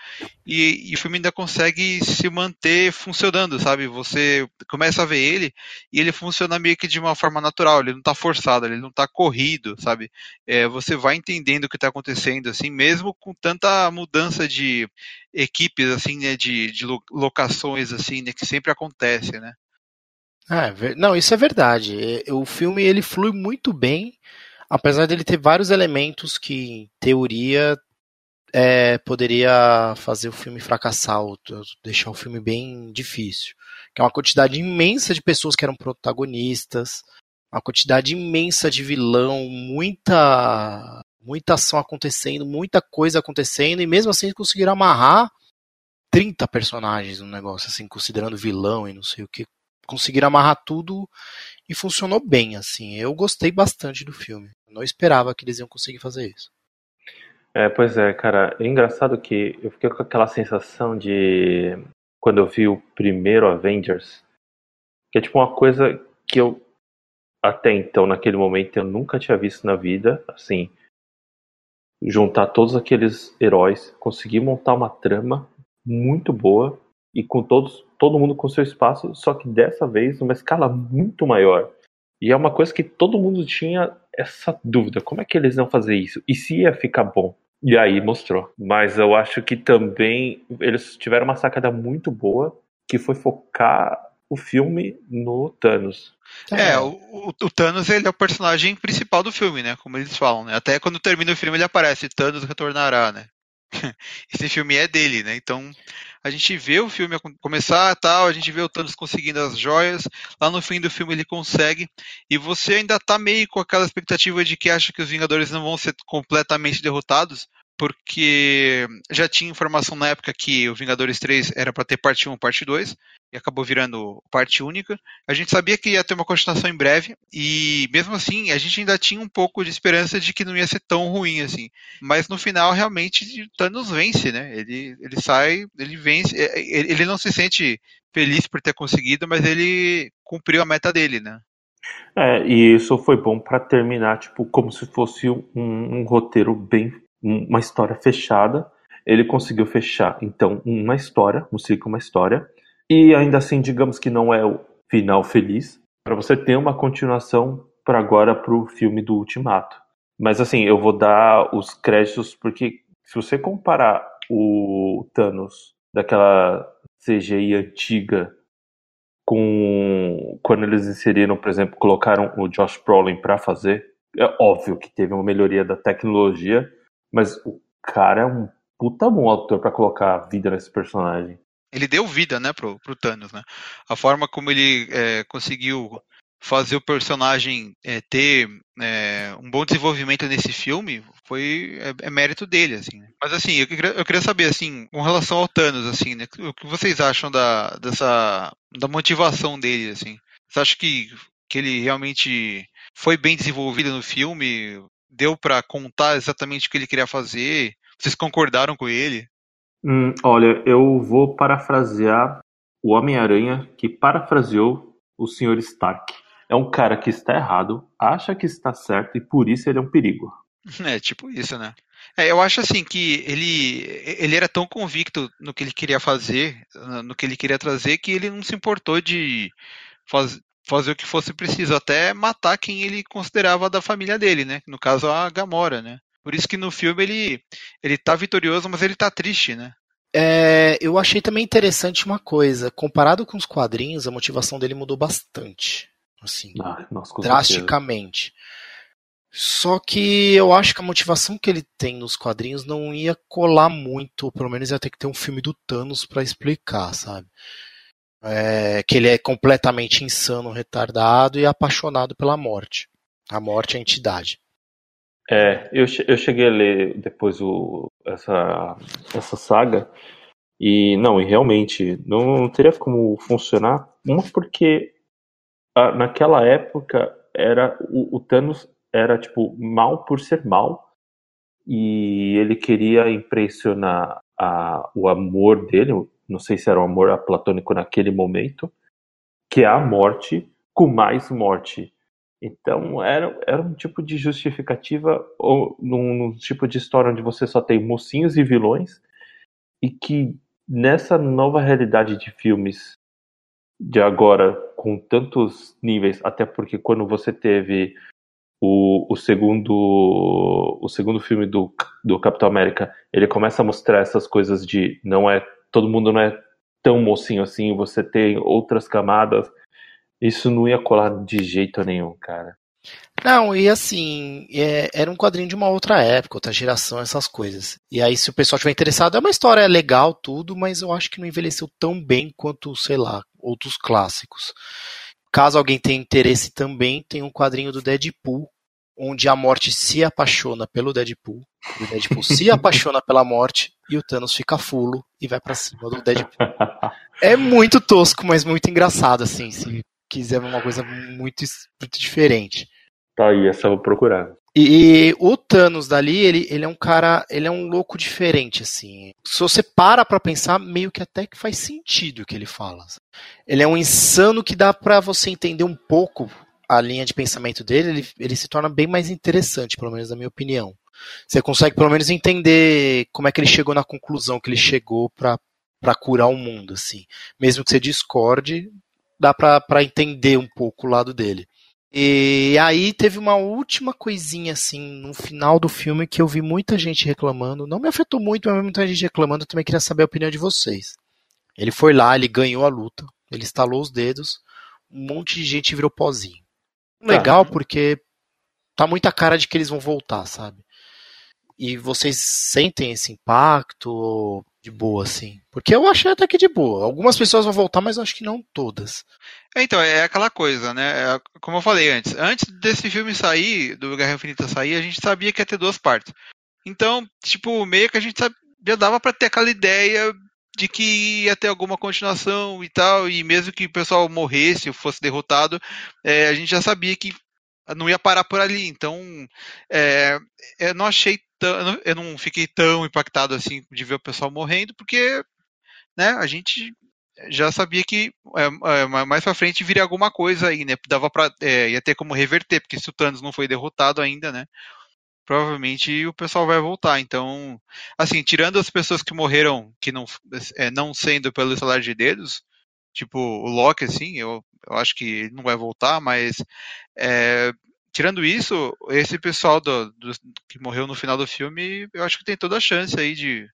e, e, o filme ainda consegue se manter funcionando, sabe? Você começa a ver ele e ele funciona meio que de uma forma natural, ele não tá forçado, ele não tá corrido, sabe? É, você vai entendendo o que tá acontecendo, assim, mesmo com tanta mudança de equipes, assim, né, de, de locações, assim, né, que sempre acontece, né? É, não, isso é verdade. O filme ele flui muito bem, apesar dele ter vários elementos que, em teoria, é, poderia fazer o filme fracassar, ou deixar o filme bem difícil. Que é uma quantidade imensa de pessoas que eram protagonistas, uma quantidade imensa de vilão, muita muita ação acontecendo, muita coisa acontecendo, e mesmo assim conseguiram amarrar 30 personagens no negócio, assim, considerando vilão e não sei o que conseguiram amarrar tudo e funcionou bem, assim. Eu gostei bastante do filme. Não esperava que eles iam conseguir fazer isso. É, pois é, cara. É engraçado que eu fiquei com aquela sensação de quando eu vi o primeiro Avengers, que é tipo uma coisa que eu até então, naquele momento, eu nunca tinha visto na vida, assim, juntar todos aqueles heróis, conseguir montar uma trama muito boa e com todos, todo mundo com seu espaço, só que dessa vez numa escala muito maior. E é uma coisa que todo mundo tinha essa dúvida: como é que eles iam fazer isso? E se ia ficar bom? E aí mostrou. Mas eu acho que também eles tiveram uma sacada muito boa, que foi focar o filme no Thanos. É, o, o, Thanos ele é o personagem principal do filme, né? Como eles falam, né? Até quando termina o filme ele aparece, Thanos retornará, né? Esse filme é dele, né? Então a gente vê o filme começar tal, a gente vê o Thanos conseguindo as joias, lá no fim do filme ele consegue, e você ainda tá meio com aquela expectativa de que acha que os Vingadores não vão ser completamente derrotados, porque já tinha informação na época que o Vingadores 3 era para ter parte 1 e parte 2, e acabou virando parte única. A gente sabia que ia ter uma continuação em breve, e mesmo assim, a gente ainda tinha um pouco de esperança de que não ia ser tão ruim assim. Mas no final, realmente, Thanos vence, né? Ele, ele sai, ele vence, é, ele não se sente feliz por ter conseguido, mas ele cumpriu a meta dele, né? É, e isso foi bom para terminar, tipo, como se fosse um, um roteiro bem uma história fechada. Ele conseguiu fechar, então, uma história, um ciclo, uma história. E ainda assim, digamos que não é o final feliz, para você ter uma continuação para agora para o filme do Ultimato. Mas assim, eu vou dar os créditos porque se você comparar o Thanos daquela CGI antiga com quando eles inseriram, por exemplo, colocaram o Josh Brolin para fazer, é óbvio que teve uma melhoria da tecnologia, mas o cara é um puta bom ator para colocar vida nesse personagem. Ele deu vida, né, pro, pro Thanos, né? A forma como ele é, conseguiu fazer o personagem é, ter é, um bom desenvolvimento nesse filme foi é, é mérito dele, assim. Né? Mas assim, eu queria, eu queria, saber, assim, com relação ao Thanos, assim, né, o que vocês acham da dessa da motivação dele, assim? Você acha que que ele realmente foi bem desenvolvido no filme? deu para contar exatamente o que ele queria fazer? Vocês concordaram com ele? Hum, olha, eu vou parafrasear o Homem-Aranha que parafraseou o Sr. Stark. É um cara que está errado, acha que está certo e por isso ele é um perigo. É, tipo isso, né? É, eu acho assim que ele, ele era tão convicto no que ele queria fazer, no que ele queria trazer, que ele não se importou de faz, fazer o que fosse preciso, até matar quem ele considerava da família dele, né? No caso, a Gamora, né? Por isso que no filme ele, ele tá vitorioso, mas ele tá triste, né? É, eu achei também interessante uma coisa. Comparado com os quadrinhos, a motivação dele mudou bastante. Assim, Ah, nossa, certeza. drasticamente. Só que eu acho que a motivação que ele tem nos quadrinhos não ia colar muito, ou pelo menos ia ter que ter um filme do Thanos pra explicar, sabe? É, que ele é completamente insano, retardado e apaixonado pela morte. A morte é a entidade. É, eu, eu cheguei a ler depois o, essa, essa saga e não, e realmente não, não teria como funcionar. Uma porque ah, naquela época era o, o Thanos era tipo mal por ser mal e ele queria impressionar a, o amor dele, não sei se era um amor platônico naquele momento, que é a morte com mais morte. Então era, era um tipo de justificativa ou num, num tipo de história onde você só tem mocinhos e vilões e que nessa nova realidade de filmes de agora com tantos níveis, até porque quando você teve o, o segundo o segundo filme do, do Capitão América, ele começa a mostrar essas coisas de não é todo mundo não é tão mocinho assim, você tem outras camadas. Isso não ia colar de jeito nenhum, cara. Não, e assim, é, era um quadrinho de uma outra época, outra geração, essas coisas. E aí, se o pessoal estiver interessado, é uma história legal, tudo, mas eu acho que não envelheceu tão bem quanto, sei lá, outros clássicos. Caso alguém tenha interesse também, tem um quadrinho do Deadpool, onde a morte se apaixona pelo Deadpool, o Deadpool se apaixona pela morte, e o Thanos fica fulo e vai pra cima do Deadpool. É muito tosco, mas muito engraçado, assim, se quiser uma coisa muito, muito diferente. Tá aí, essa eu vou procurar. E, e o Thanos dali, ele, ele é um cara, ele é um louco diferente, assim. Se você para pra pensar, meio que até que faz sentido o que ele fala. Ele é um insano que dá pra você entender um pouco a linha de pensamento dele, ele, ele se torna bem mais interessante, pelo menos na minha opinião. Você consegue pelo menos entender como é que ele chegou na conclusão que ele chegou pra, pra curar o mundo, assim. Mesmo que você discorde, dá pra, pra entender um pouco o lado dele. E aí teve uma última coisinha assim no final do filme que eu vi muita gente reclamando. Não me afetou muito, mas muita gente reclamando. Eu também queria saber a opinião de vocês. Ele foi lá, ele ganhou a luta, ele estalou os dedos, um monte de gente virou pozinho. Legal porque tá muita cara de que eles vão voltar, sabe? E vocês sentem esse impacto de boa, assim? Porque eu achei até que de boa. Algumas pessoas vão voltar, mas acho que não todas. É, então, é aquela coisa, né? É, como eu falei antes, antes desse filme sair, do Guerra Infinita sair, a gente sabia que ia ter duas partes. Então, tipo, meio que a gente já dava pra ter aquela ideia de que ia ter alguma continuação e tal, e mesmo que o pessoal morresse ou fosse derrotado, é, a gente já sabia que não ia parar por ali. Então, é, eu não achei tão, eu não fiquei tão impactado assim de ver o pessoal morrendo, porque, né, a gente já sabia que é, mais pra frente viria alguma coisa aí, né? Dava pra, é, ia ter como reverter, porque se o Thanos não foi derrotado ainda, né? Provavelmente o pessoal vai voltar. Então, assim, tirando as pessoas que morreram, que não, é, não sendo pelo salário de dedos, tipo o Loki, assim, eu, eu acho que não vai voltar, mas é, tirando isso, esse pessoal do, do, que morreu no final do filme, eu acho que tem toda a chance aí de,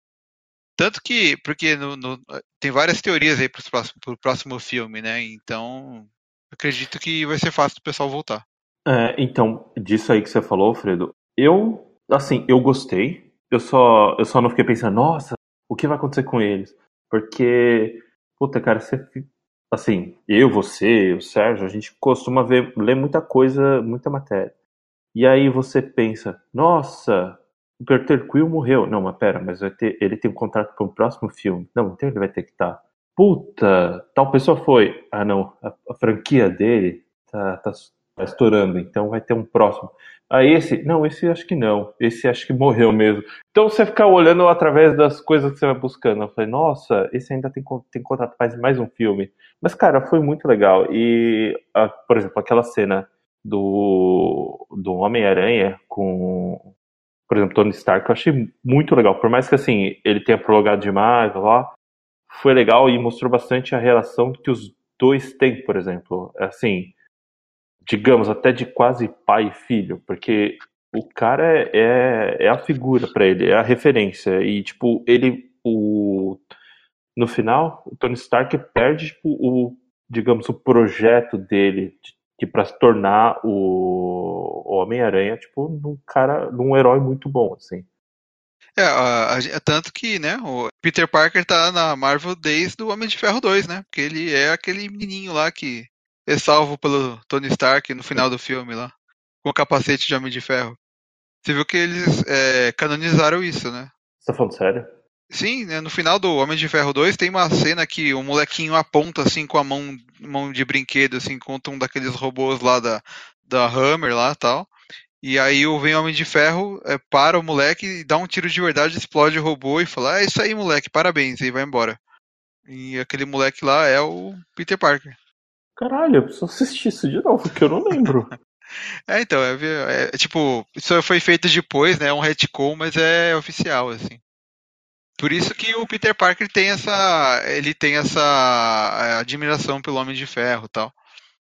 tanto que, porque no, no, tem várias teorias aí pro próximo, pro próximo filme, né? Então, acredito que vai ser fácil do pessoal voltar. É, então, disso aí que você falou, Alfredo, eu, assim, eu gostei. Eu só, eu só não fiquei pensando, nossa, o que vai acontecer com eles? Porque, puta, cara, você, assim, eu, você, o Sérgio, a gente costuma ver, ler muita coisa, muita matéria. E aí você pensa, nossa, o Peter Quill morreu. Não, mas pera, mas ter, ele tem um contrato para o próximo filme. Não, então ele vai ter que estar. Tá. Puta, tal pessoa foi. Ah, não, a, a franquia dele tá, tá, tá, estourando, então vai ter um próximo. Ah, esse? Não, esse acho que não. Esse acho que morreu mesmo. Então você ficar olhando através das coisas que você vai buscando. Eu falei, nossa, esse ainda tem, tem contrato para mais um filme. Mas, cara, foi muito legal. E, a, por exemplo, aquela cena do, do Homem-Aranha com por exemplo, Tony Stark, eu achei muito legal. Por mais que assim ele tenha prolongado demais, lá, foi legal e mostrou bastante a relação que os dois têm, por exemplo. Assim, digamos, até de quase pai e filho, porque O cara é, é, é a figura para ele, é a referência. E, tipo, ele. O, no final, o Tony Stark perde tipo, o, digamos, o projeto dele de, para se tornar o, o Homem-Aranha, tipo, num cara, num herói muito bom, assim. É, a, a, tanto que, né, o Peter Parker tá na Marvel desde o Homem de Ferro 2, né? Porque ele é aquele menininho lá que é salvo pelo Tony Stark no final do filme lá, com o capacete de Homem de Ferro. Você viu que eles é, canonizaram isso, né? Você tá falando sério? Sim, né, no final do Homem de Ferro 2 tem uma cena que o molequinho aponta assim com a mão, mão de brinquedo, assim, contra um daqueles robôs lá da, da Hammer lá tal. E aí o vem Homem de Ferro, é, para o moleque e dá um tiro de verdade, explode o robô e fala, é isso aí, moleque, parabéns, e vai embora. E aquele moleque lá é o Peter Parker. Caralho, eu preciso assistir isso de novo, porque eu não lembro. é, então, é, é, é, tipo, isso foi feito depois, né? É um retcon, mas é oficial, assim. Por isso que o Peter Parker tem essa. Ele tem essa é, admiração pelo Homem de Ferro tal.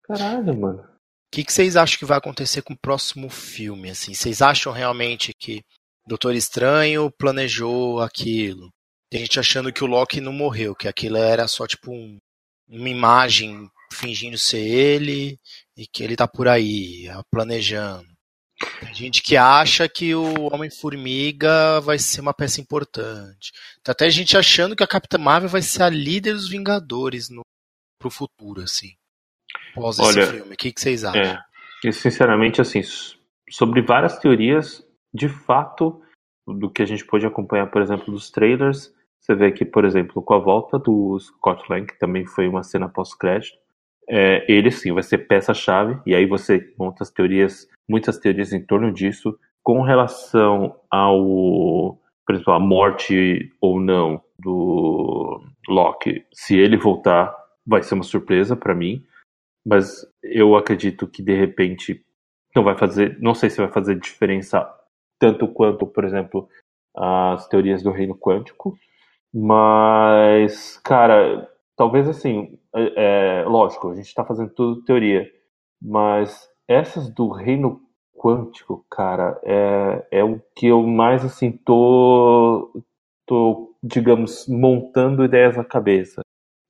Caralho, mano. O que, que vocês acham que vai acontecer com o próximo filme? Assim, vocês acham realmente que Doutor Estranho planejou aquilo? Tem gente achando que o Loki não morreu, que aquilo era só tipo um, uma imagem fingindo ser ele e que ele tá por aí, planejando. Tem gente que acha que o Homem-Formiga vai ser uma peça importante. Tem até gente achando que a Capitã Marvel vai ser a líder dos Vingadores no, pro futuro, assim. Após Olha, esse filme. O que, que vocês acham? É, e, sinceramente, assim, sobre várias teorias, de fato, do que a gente pôde acompanhar, por exemplo, dos trailers, você vê aqui, por exemplo, com a volta do Scott Lang, que também foi uma cena pós-crédito, é, ele sim vai ser peça-chave, e aí você monta as teorias, muitas teorias em torno disso, com relação ao, por exemplo, a morte ou não do Loki, se ele voltar, vai ser uma surpresa para mim, mas eu acredito que de repente não vai fazer, não sei se vai fazer diferença tanto quanto, por exemplo, as teorias do reino quântico, mas, cara, talvez assim, é, é, lógico, a gente está fazendo tudo teoria, mas essas do reino quântico, cara, é, é o que eu mais assim tô, tô, digamos, montando ideias na cabeça.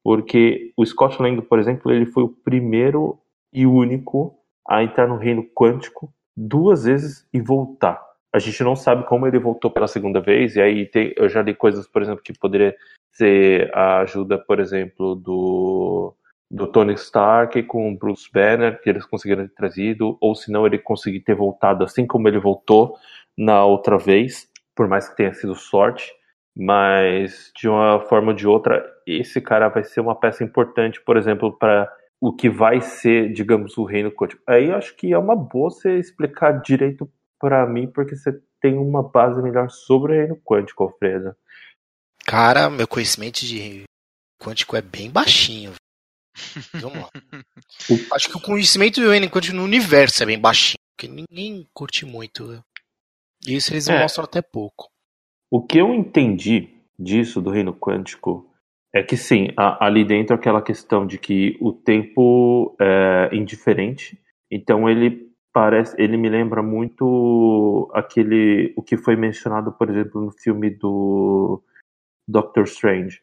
Porque o Scott Lang, por exemplo, ele foi o primeiro e único a entrar no reino quântico duas vezes e voltar. A gente não sabe como ele voltou pela segunda vez, e aí tem, eu já li coisas, por exemplo, que poderia ser a ajuda, por exemplo, do, do Tony Stark com o Bruce Banner, que eles conseguiram ter trazido, ou se não ele conseguir ter voltado assim como ele voltou na outra vez, por mais que tenha sido sorte, mas de uma forma ou de outra, esse cara vai ser uma peça importante, por exemplo, para o que vai ser, digamos, o reino quântico. Aí acho que é uma boa você explicar direito para mim, porque você tem uma base melhor sobre o reino quântico, Alfredo. Cara, meu conhecimento de quântico é bem baixinho. Vamos lá. Acho que o conhecimento do reino quântico no universo é bem baixinho, porque ninguém curte muito. Isso eles é. mostram até pouco. O que eu entendi disso do reino quântico é que sim, ali dentro aquela questão de que o tempo é indiferente, então ele parece, ele me lembra muito aquele o que foi mencionado, por exemplo, no filme do Doctor Strange,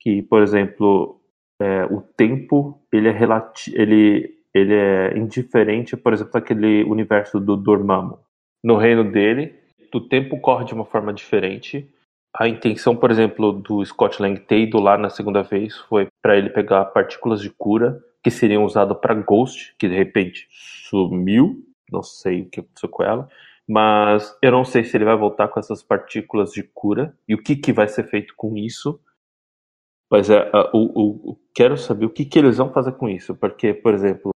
que, por exemplo, é, o tempo ele é relati ele ele é indiferente, por exemplo, daquele universo do Dormammu. No reino dele, o tempo corre de uma forma diferente. A intenção, por exemplo, do Scott Lang ter ido lá na segunda vez foi para ele pegar partículas de cura que seriam usadas para Ghost, que de repente sumiu, não sei o que aconteceu com ela, mas eu não sei se ele vai voltar com essas partículas de cura. E o que, que vai ser feito com isso. Mas é, o, quero saber o que, que eles vão fazer com isso, porque, por exemplo,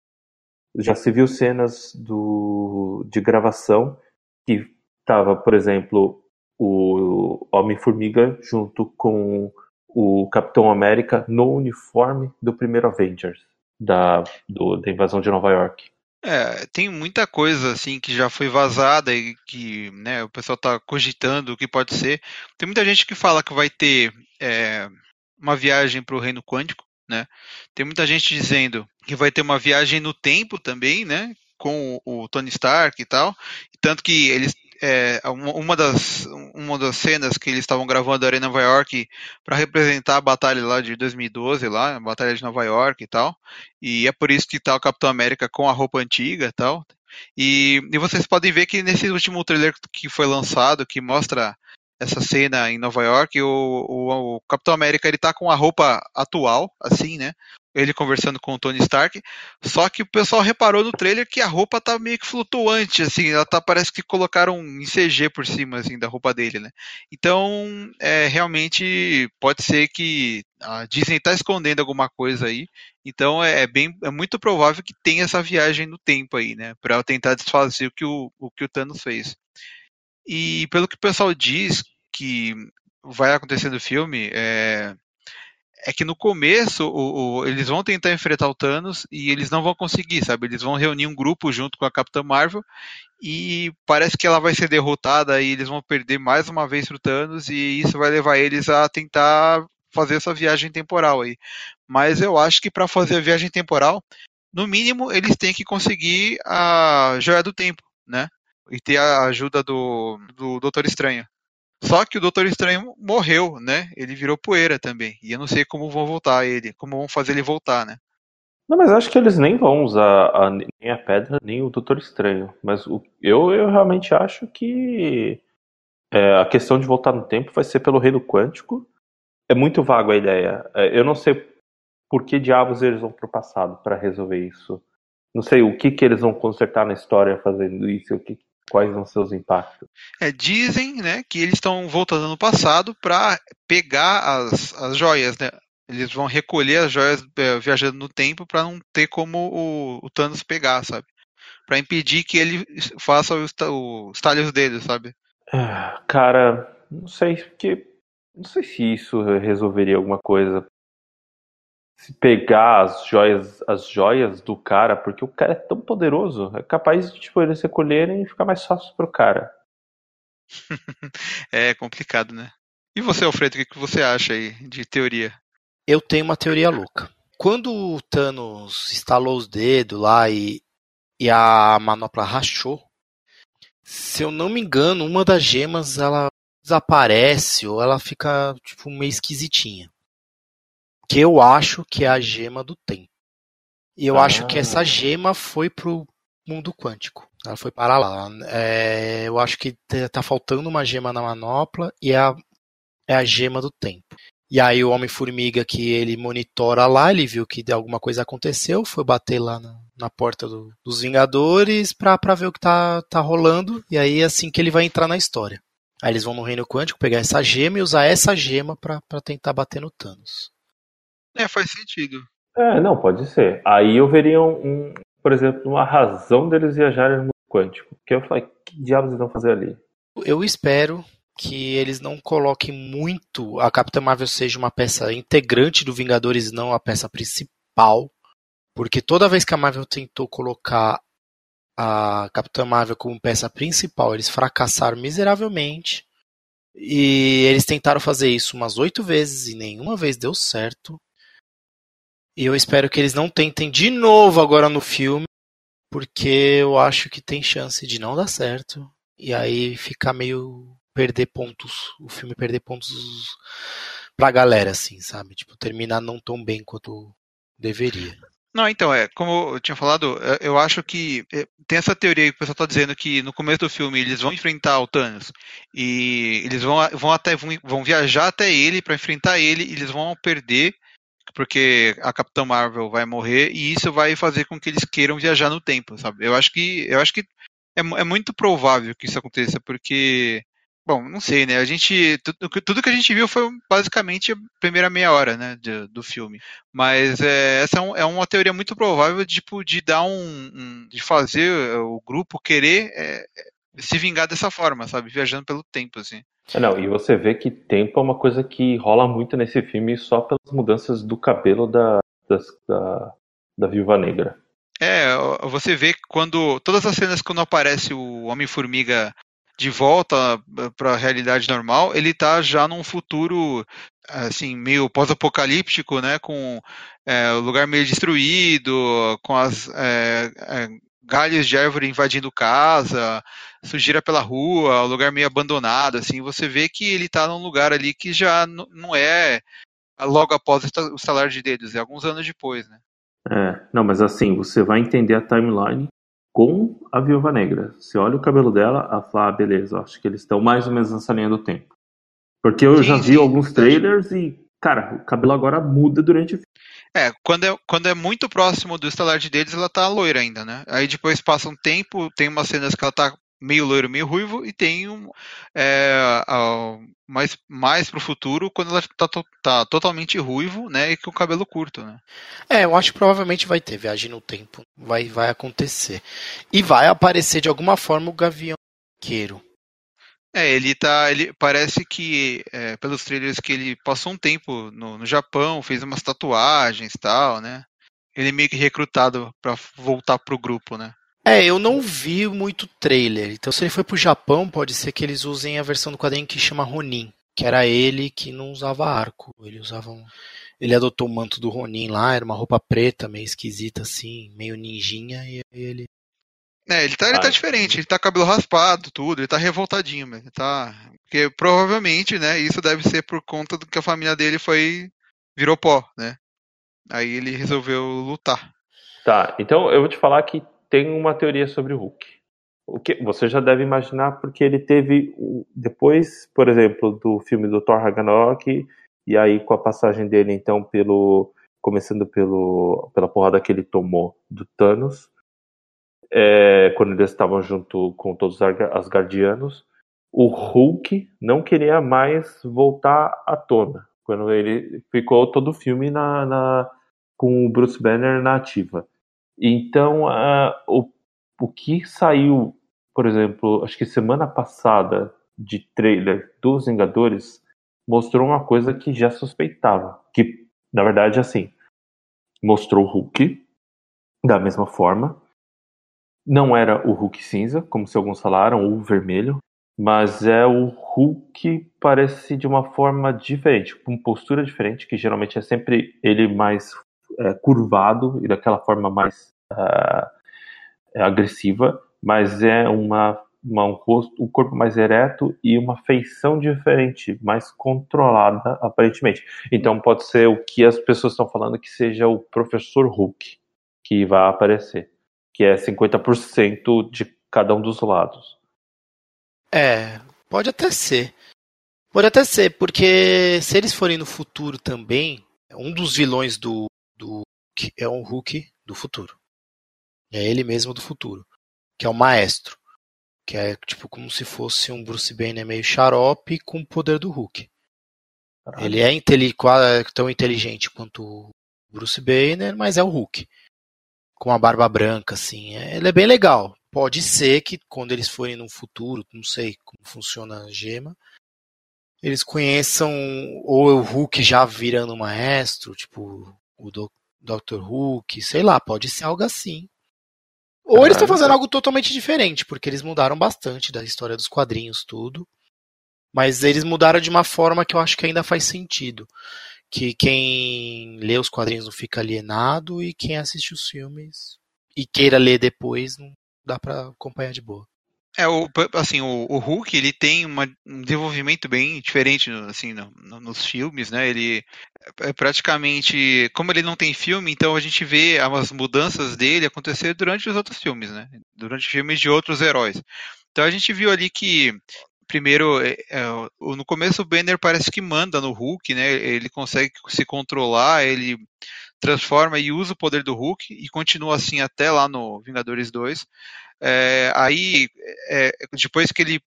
já se viu cenas do, de gravação que tava, por exemplo, o Homem-Formiga junto com o Capitão América no uniforme do primeiro Avengers, da, do, da invasão de Nova York. É, tem muita coisa assim que já foi vazada e que né, o pessoal está cogitando o que pode ser. Tem muita gente que fala que vai ter é, uma viagem para o reino quântico, né? Tem muita gente dizendo que vai ter uma viagem no tempo também, né? com o Tony Stark e tal. Tanto que eles é, uma, das, uma das cenas que eles estavam gravando era em Nova York para representar a batalha lá de 2012, lá, a batalha de Nova York e tal. E é por isso que tá o Capitão América com a roupa antiga e tal. E, e vocês podem ver que nesse último trailer que foi lançado, que mostra essa cena em Nova York, o, o, o, Capitão América ele tá com a roupa atual, assim, né? Ele conversando com o Tony Stark. Só que o pessoal reparou no trailer que a roupa tá meio que flutuante, assim, ela tá, parece que colocaram em CG por cima, assim, da roupa dele, né? Então, é, realmente pode ser que a Disney tá escondendo alguma coisa aí. Então é, é bem, é muito provável que tenha essa viagem no tempo aí, né? Para tentar desfazer o que o, o que o Thanos fez. E pelo que o pessoal diz que vai acontecer no filme, é, é que no começo o, o, eles vão tentar enfrentar o Thanos e eles não vão conseguir, sabe? Eles vão reunir um grupo junto com a Capitã Marvel e parece que ela vai ser derrotada e eles vão perder mais uma vez pro Thanos e isso vai levar eles a tentar fazer essa viagem temporal aí. Mas eu acho que para fazer a viagem temporal, no mínimo eles têm que conseguir a joia do tempo, né? e ter a ajuda do, do Doutor Estranho. Só que o Doutor Estranho morreu, né? Ele virou poeira também. E eu não sei como vão voltar ele, como vão fazer ele voltar, né? Não, mas acho que eles nem vão usar a, nem a pedra, nem o Doutor Estranho. Mas o, eu, eu realmente acho que é, a questão de voltar no tempo vai ser pelo reino quântico. É muito vago a ideia. É, eu não sei por que diabos eles vão pro passado para resolver isso. Não sei o que, que eles vão consertar na história fazendo isso, o que, quais vão ser os impactos? É, dizem né, que eles estão voltando no passado para pegar as, as joias, né? Eles vão recolher as joias é, viajando no tempo para não ter como o, o, Thanos pegar, sabe? Para impedir que ele faça os, os talhos dele, sabe? Ah, cara, não sei que não sei se isso resolveria alguma coisa se pegar as joias, as joias do cara, porque o cara é tão poderoso, é capaz de tipo, eles recolherem e ficar mais fácil pro cara. é complicado, né? E você, Alfredo, o que você acha aí de teoria? Eu tenho uma teoria louca. Quando o Thanos estalou os dedos lá e, e a manopla rachou, se eu não me engano, uma das gemas ela desaparece ou ela fica tipo meio esquisitinha que eu acho que é a gema do tempo. E eu ah. acho que essa gema foi pro mundo quântico. Ela foi para lá. É, eu acho que tá faltando uma gema na manopla e é a, é a gema do tempo. E aí o Homem-Formiga que ele monitora lá, ele viu que alguma coisa aconteceu, foi bater lá na, na porta do, dos Vingadores pra, pra ver o que tá, tá rolando. E aí é assim que ele vai entrar na história. Aí eles vão no Reino Quântico pegar essa gema e usar essa gema para tentar bater no Thanos. É, faz sentido. É, não, pode ser. Aí eu veria um, um por exemplo, uma razão deles viajarem no mundo quântico. Que eu falei, que diabos eles vão fazer ali? Eu espero que eles não coloquem muito a Capitã Marvel seja uma peça integrante do Vingadores, não a peça principal. Porque toda vez que a Marvel tentou colocar a Capitã Marvel como peça principal, eles fracassaram miseravelmente. E eles tentaram fazer isso umas oito vezes e nenhuma vez deu certo. E eu espero que eles não tentem de novo agora no filme, porque eu acho que tem chance de não dar certo. E aí ficar meio perder pontos, o filme perder pontos pra galera, assim, sabe? Tipo, terminar não tão bem quanto deveria. Não, então, é, como eu tinha falado, é, eu acho que é, tem essa teoria que o pessoal tá dizendo que no começo do filme eles vão enfrentar o Thanos e eles vão, vão até vão, vão viajar até ele para enfrentar ele e eles vão perder porque a Capitã Marvel vai morrer e isso vai fazer com que eles queiram viajar no tempo, sabe? Eu acho que eu acho que é, é muito provável que isso aconteça, porque Bom, não sei, né? A gente. Tudo, tudo, que a gente viu foi basicamente a primeira meia hora, né? De, do filme. Mas é, essa é, um, é, uma teoria muito provável tipo, de dar um, um de fazer o grupo querer é, se vingar dessa forma, sabe? Viajando pelo tempo, assim. É, não, e você vê que tempo é uma coisa que rola muito nesse filme só pelas mudanças do cabelo da, das, da, da Viúva Negra. É, você vê quando. Todas as cenas quando aparece o Homem-Formiga de volta para a realidade normal, ele está já num futuro assim meio pós-apocalíptico, né, com é, o lugar meio destruído, com as é, é, galhos de árvore invadindo casa, sujeira pela rua, lugar meio abandonado, assim, você vê que ele tá num lugar ali que já não é logo após o estalar de dedos, é alguns anos depois, né? É, não, mas assim, você vai entender a timeline com a Viúva Negra. Você olha o cabelo dela, ela fala, ah, beleza, acho que eles estão mais ou menos nessa linha do tempo. Porque eu sim, já vi sim, alguns trailers e, cara, o cabelo agora muda durante o filme. É, quando é, quando é muito próximo do estalar de dedos, ela tá loira ainda, né? Aí depois passa um tempo, tem umas cenas que ela tá meio loiro, meio ruivo, e tem um. É, mais, mais pro futuro, quando ela tá, tá, totalmente ruivo, né? E com o cabelo curto, né? É, eu acho que provavelmente vai ter viagem no tempo. Vai, vai acontecer. E vai aparecer de alguma forma o Gavião Queiro. É, ele tá. Ele parece que, é, pelos trailers, que ele passou um tempo no, no Japão, fez umas tatuagens e tal, né? Ele é meio que recrutado para voltar pro grupo, né? É, eu não vi muito trailer. Então, se ele foi pro Japão, pode ser que eles usem a versão do quadrinho que chama Ronin, que era ele que não usava arco. Ele usava um... Ele adotou o manto do Ronin lá, era uma roupa preta, meio esquisita assim, meio ninjinha, e ele. É, ele tá, ele tá diferente, ele tá cabelo raspado, tudo, ele tá revoltadinho, ele tá. Porque provavelmente, né, isso deve ser por conta do que a família dele foi. virou pó, né? Aí ele resolveu lutar. Tá, então eu vou te falar que tem uma teoria sobre o Hulk. O que você já deve imaginar porque ele teve depois, por exemplo, do filme do Thor Ragnarok e aí com a passagem dele então pelo começando pelo pela porrada que ele tomou do Thanos, é, quando eles estavam junto com todos os Asgardianos, o Hulk não queria mais voltar à tona. Quando ele ficou todo o filme na, na com o Bruce Banner na ativa. Então, uh, o, o que saiu, por exemplo, acho que semana passada de trailer dos Vingadores mostrou uma coisa que já suspeitava, que na verdade assim, mostrou o Hulk da mesma forma. Não era o Hulk cinza, como se alguns falaram, ou vermelho, mas é o Hulk parece de uma forma diferente, com postura diferente, que geralmente é sempre ele mais é, curvado e daquela forma mais uh, agressiva, mas é uma, uma, um, rosto, um corpo mais ereto e uma feição diferente, mais controlada, aparentemente. Então pode ser o que as pessoas estão falando que seja o professor Hulk que vai aparecer, que é 50% de cada um dos lados. É, pode até ser. Pode até ser, porque se eles forem no futuro também, um dos vilões do, do é um Hulk do futuro. É ele mesmo do futuro, que é o maestro, que é tipo como se fosse um Bruce Banner meio xarope com o poder do Hulk. Ele é tão inteligente quanto o Bruce Banner, mas é o Hulk. Com a barba branca, assim. É, ele é bem legal. Pode ser que quando eles forem no futuro, não sei como funciona a gema, eles conheçam ou o Hulk já virando maestro, tipo o Dr. Hulk, sei lá, pode ser algo assim. Ou eles estão fazendo algo totalmente diferente, porque eles mudaram bastante da história dos quadrinhos, tudo. Mas eles mudaram de uma forma que eu acho que ainda faz sentido. Que quem lê os quadrinhos não fica alienado e quem assiste os filmes e queira ler depois não dá para acompanhar de boa. É, o, assim, o, o, Hulk, ele tem uma, um desenvolvimento bem diferente, assim, no, no, nos filmes, né, ele é praticamente, como ele não tem filme, então a gente vê as mudanças dele acontecer durante os outros filmes, né, durante filmes de outros heróis. Então a gente viu ali que, primeiro, é, é, no começo o Banner parece que manda no Hulk, né, ele consegue se controlar, ele transforma e usa o poder do Hulk e continua assim até lá no Vingadores 2. É, aí, é, depois que ele,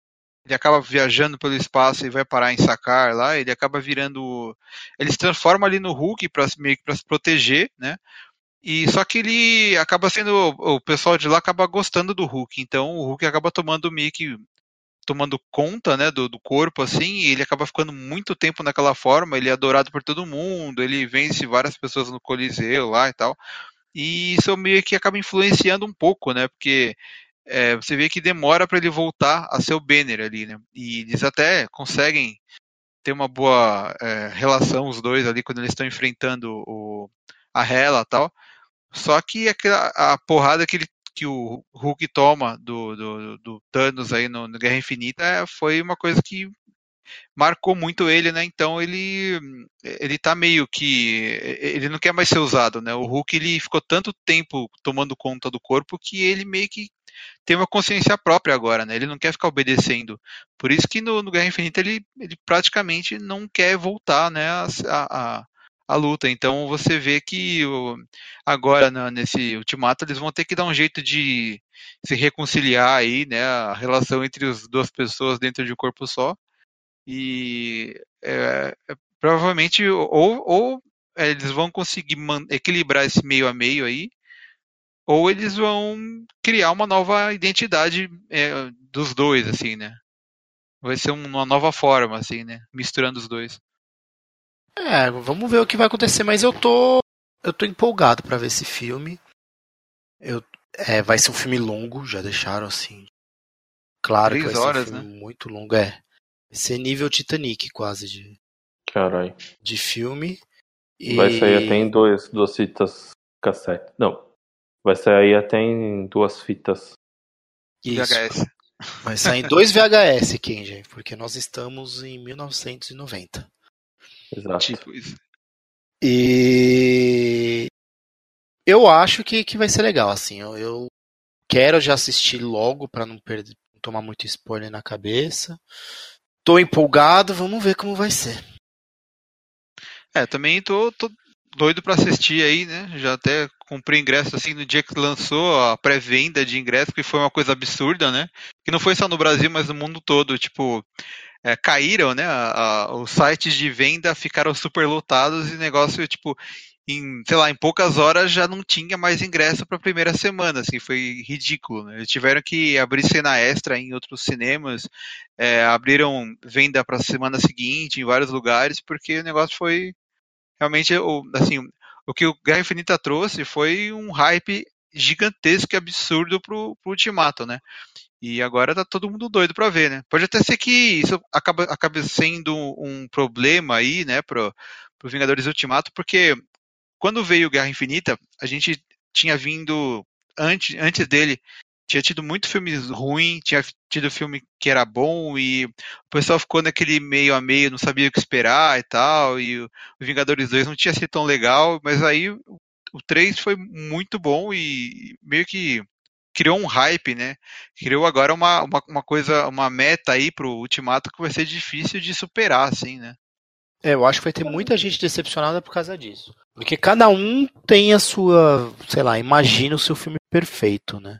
ele acaba viajando pelo espaço e vai parar em Sakar lá, ele acaba virando. Ele se transforma ali no Hulk para meio que para se proteger, né? E só que ele acaba sendo. O pessoal de lá acaba gostando do Hulk. Então o Hulk acaba tomando meio que tomando conta né, do, do, corpo, assim, e ele acaba ficando muito tempo naquela forma, ele é adorado por todo mundo, ele vence várias pessoas no Coliseu lá e tal. E isso meio que acaba influenciando um pouco, né? Porque é, você vê que demora para ele voltar a ser o Banner ali, né? E eles até conseguem ter uma boa é, relação, os dois ali, quando eles estão enfrentando o, a Hela e tal. Só que aquela, a porrada que ele que o Hulk toma do, do, do Thanos aí no, no Guerra Infinita foi uma coisa que marcou muito ele, né? Então ele ele tá meio que ele não quer mais ser usado, né? O Hulk ele ficou tanto tempo tomando conta do corpo que ele meio que tem uma consciência própria agora, né? Ele não quer ficar obedecendo. Por isso que no, no Guerra Infinita ele, ele praticamente não quer voltar, né? A, a, a luta. Então você vê que o, agora na, nesse ultimato eles vão ter que dar um jeito de se reconciliar aí, né? A relação entre as duas pessoas dentro de um corpo só. E é, é, provavelmente ou, ou eles vão conseguir equilibrar esse meio a meio aí, ou eles vão criar uma nova identidade é, dos dois, assim, né? Vai ser uma nova forma, assim, né? Misturando os dois. É, vamos ver o que vai acontecer, mas eu tô eu tô empolgado para ver esse filme. Eu, é, vai ser um filme longo, já deixaram assim. Claro Três que vai horas, ser um filme né? muito longo, é. Vai ser nível Titanic quase de Carai. de filme. E... Vai sair até em dois, duas fitas cassete. Não. Vai sair até em duas fitas. Isso. VHS. Vai sair em dois VHS, Kenji, porque nós estamos em 1990. Exato. Tipo isso. E eu acho que, que vai ser legal, assim. Eu, eu quero já assistir logo para não perder, tomar muito spoiler na cabeça. Tô empolgado, vamos ver como vai ser. É, também tô, tô doido para assistir aí, né? Já até comprei ingresso assim no dia que lançou a pré-venda de ingresso, que foi uma coisa absurda, né? Que não foi só no Brasil, mas no mundo todo. Tipo, é, caíram, né? A, a, os sites de venda ficaram super lotados e negócio, tipo, em, sei lá, em poucas horas já não tinha mais ingresso para a primeira semana, assim, foi ridículo. Né? Eles tiveram que abrir cena extra em outros cinemas, é, abriram venda para a semana seguinte em vários lugares, porque o negócio foi realmente, assim, o que o Guerra Infinita trouxe foi um hype gigantesco e absurdo pro, pro Ultimato, né? E agora tá todo mundo doido para ver, né? Pode até ser que isso acabe sendo um problema aí, né, pro, pro Vingadores Ultimato, porque quando veio Guerra Infinita, a gente tinha vindo antes, antes dele tinha tido muito filme ruim, tinha tido filme que era bom e o pessoal ficou naquele meio a meio, não sabia o que esperar e tal, e o Vingadores 2 não tinha sido tão legal, mas aí o 3 foi muito bom e meio que criou um hype, né? Criou agora uma, uma, uma coisa, uma meta aí pro Ultimato que vai ser difícil de superar, assim, né? É, eu acho que vai ter muita gente decepcionada por causa disso. Porque cada um tem a sua, sei lá, imagina o seu filme perfeito, né?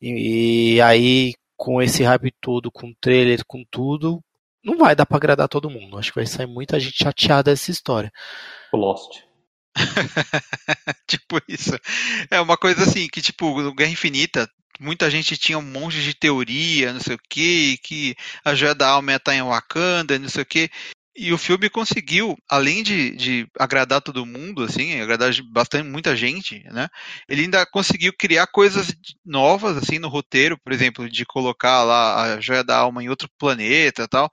E, e aí, com esse hype todo, com trailer, com tudo, não vai dar pra agradar todo mundo. Acho que vai sair muita gente chateada dessa história. Lost. tipo isso. É uma coisa assim, que tipo, no Guerra Infinita, muita gente tinha um monte de teoria, não sei o que, que a joia da alma ia estar em Wakanda, não sei o que. E o filme conseguiu, além de, de agradar todo mundo, assim, agradar bastante muita gente, né? Ele ainda conseguiu criar coisas novas, assim, no roteiro, por exemplo, de colocar lá a joia da alma em outro planeta, tal.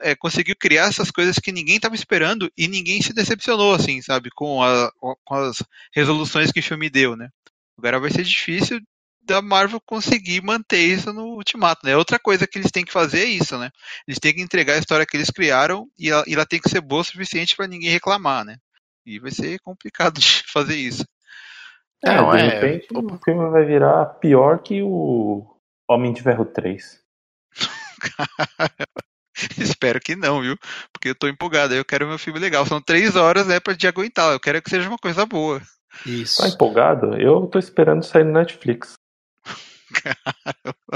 É, conseguiu criar essas coisas que ninguém estava esperando e ninguém se decepcionou, assim, sabe, com, a, com as resoluções que o filme deu, né? Agora vai ser difícil da Marvel conseguir manter isso no Ultimato, né? Outra coisa que eles têm que fazer é isso, né? Eles têm que entregar a história que eles criaram e ela, e ela tem que ser boa o suficiente para ninguém reclamar, né? E vai ser complicado de fazer isso. É, Não, de é... repente o filme vai virar pior que o Homem de Ferro 3. Espero que não, viu? Porque eu tô empolgado. Eu quero meu filme legal. São três horas, né, pra te aguentar. Eu quero que seja uma coisa boa. Isso. Tá empolgado? Eu tô esperando sair no Netflix.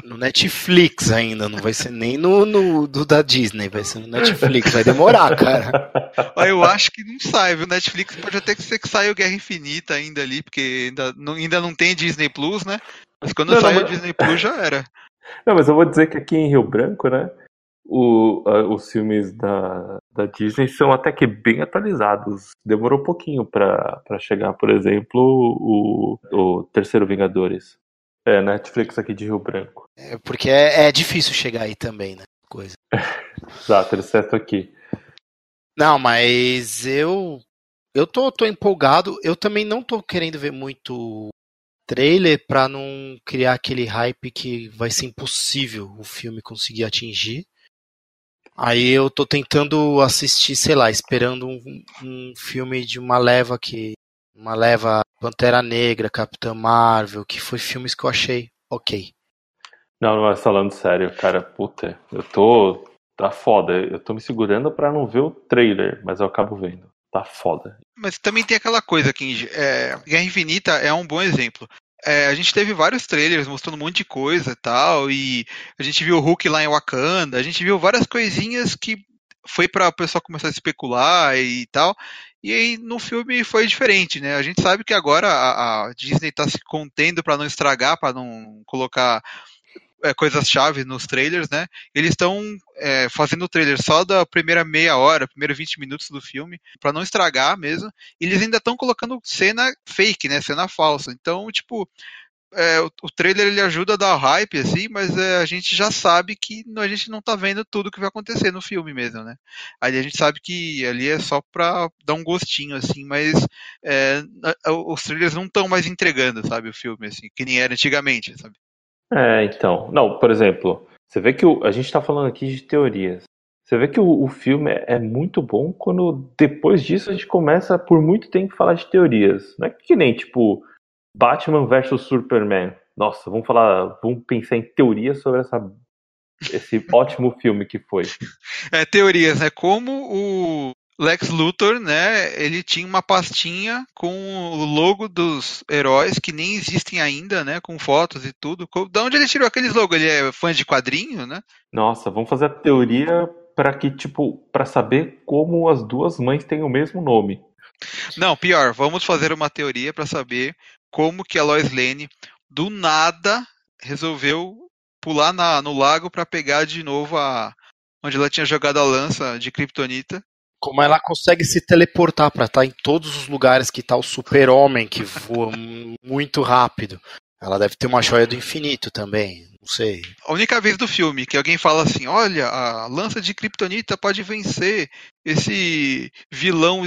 No Netflix ainda, não vai ser nem no, no do da Disney, vai ser no Netflix, vai demorar, cara. Eu acho que não sai, viu? Netflix pode até ser que saia o Guerra Infinita ainda ali, porque ainda não, ainda não tem Disney Plus, né? Mas quando não, sair não, mas... o Disney Plus já era. Não, mas eu vou dizer que aqui em Rio Branco, né? O, uh, os filmes da, da Disney são até que bem atualizados. Demorou um pouquinho para chegar, por exemplo, o, o Terceiro Vingadores. É, Netflix aqui de Rio Branco. É, porque é, é difícil chegar aí também, né? Coisa. Exato, exceto aqui. Não, mas eu eu tô, tô empolgado. Eu também não tô querendo ver muito trailer para não criar aquele hype que vai ser impossível o filme conseguir atingir. Aí eu tô tentando assistir, sei lá, esperando um, um filme de uma leva que. Uma leva Pantera Negra, Capitã Marvel, que foi filmes que eu achei ok. Não, mas falando sério, cara, puta, eu tô. Tá foda. Eu tô me segurando pra não ver o trailer, mas eu acabo vendo. Tá foda. Mas também tem aquela coisa, King. É, Guerra Infinita é um bom exemplo. É, a gente teve vários trailers mostrando um monte de coisa e tal, e a gente viu o Hulk lá em Wakanda, a gente viu várias coisinhas que foi para o pessoal começar a especular e tal. E aí no filme foi diferente, né? A gente sabe que agora a, a Disney está se contendo para não estragar, para não colocar é, coisas-chave nos trailers, né? Eles estão é, fazendo o trailer só da primeira meia hora, primeiro 20 minutos do filme, para não estragar mesmo. E eles ainda estão colocando cena fake, né? Cena falsa. Então, tipo, é, o, o, trailer ele ajuda a dar hype, assim, mas é, a gente já sabe que a gente não tá vendo tudo que vai acontecer no filme mesmo, né? Aí a gente sabe que ali é só pra dar um gostinho, assim, mas é, os trailers não estão mais entregando, sabe, o filme, assim, que nem era antigamente, sabe? É, então. Não, por exemplo, você vê que o, a gente está falando aqui de teorias. Você vê que o, o filme é, é, muito bom quando depois disso a gente começa por muito tempo a falar de teorias. Não é que nem tipo Batman versus Superman. Nossa, vamos falar, vamos pensar em teorias sobre essa, esse ótimo filme que foi. É, teorias, né? Como o Lex Luthor, né, ele tinha uma pastinha com o logo dos heróis que nem existem ainda, né, com fotos e tudo. Da onde ele tirou aqueles logos? Ele é fã de quadrinho, né? Nossa, vamos fazer a teoria para que tipo, para saber como as duas mães têm o mesmo nome. Não, pior, vamos fazer uma teoria para saber como que a Lois Lane do nada resolveu pular na, no lago para pegar de novo a onde ela tinha jogado a lança de Kryptonita como ela consegue se teleportar para estar tá em todos os lugares que está o super-homem que voa muito rápido. Ela deve ter uma joia do infinito também, sei. A única vez do filme que alguém fala assim: olha, a lança de Kryptonita pode vencer esse vilão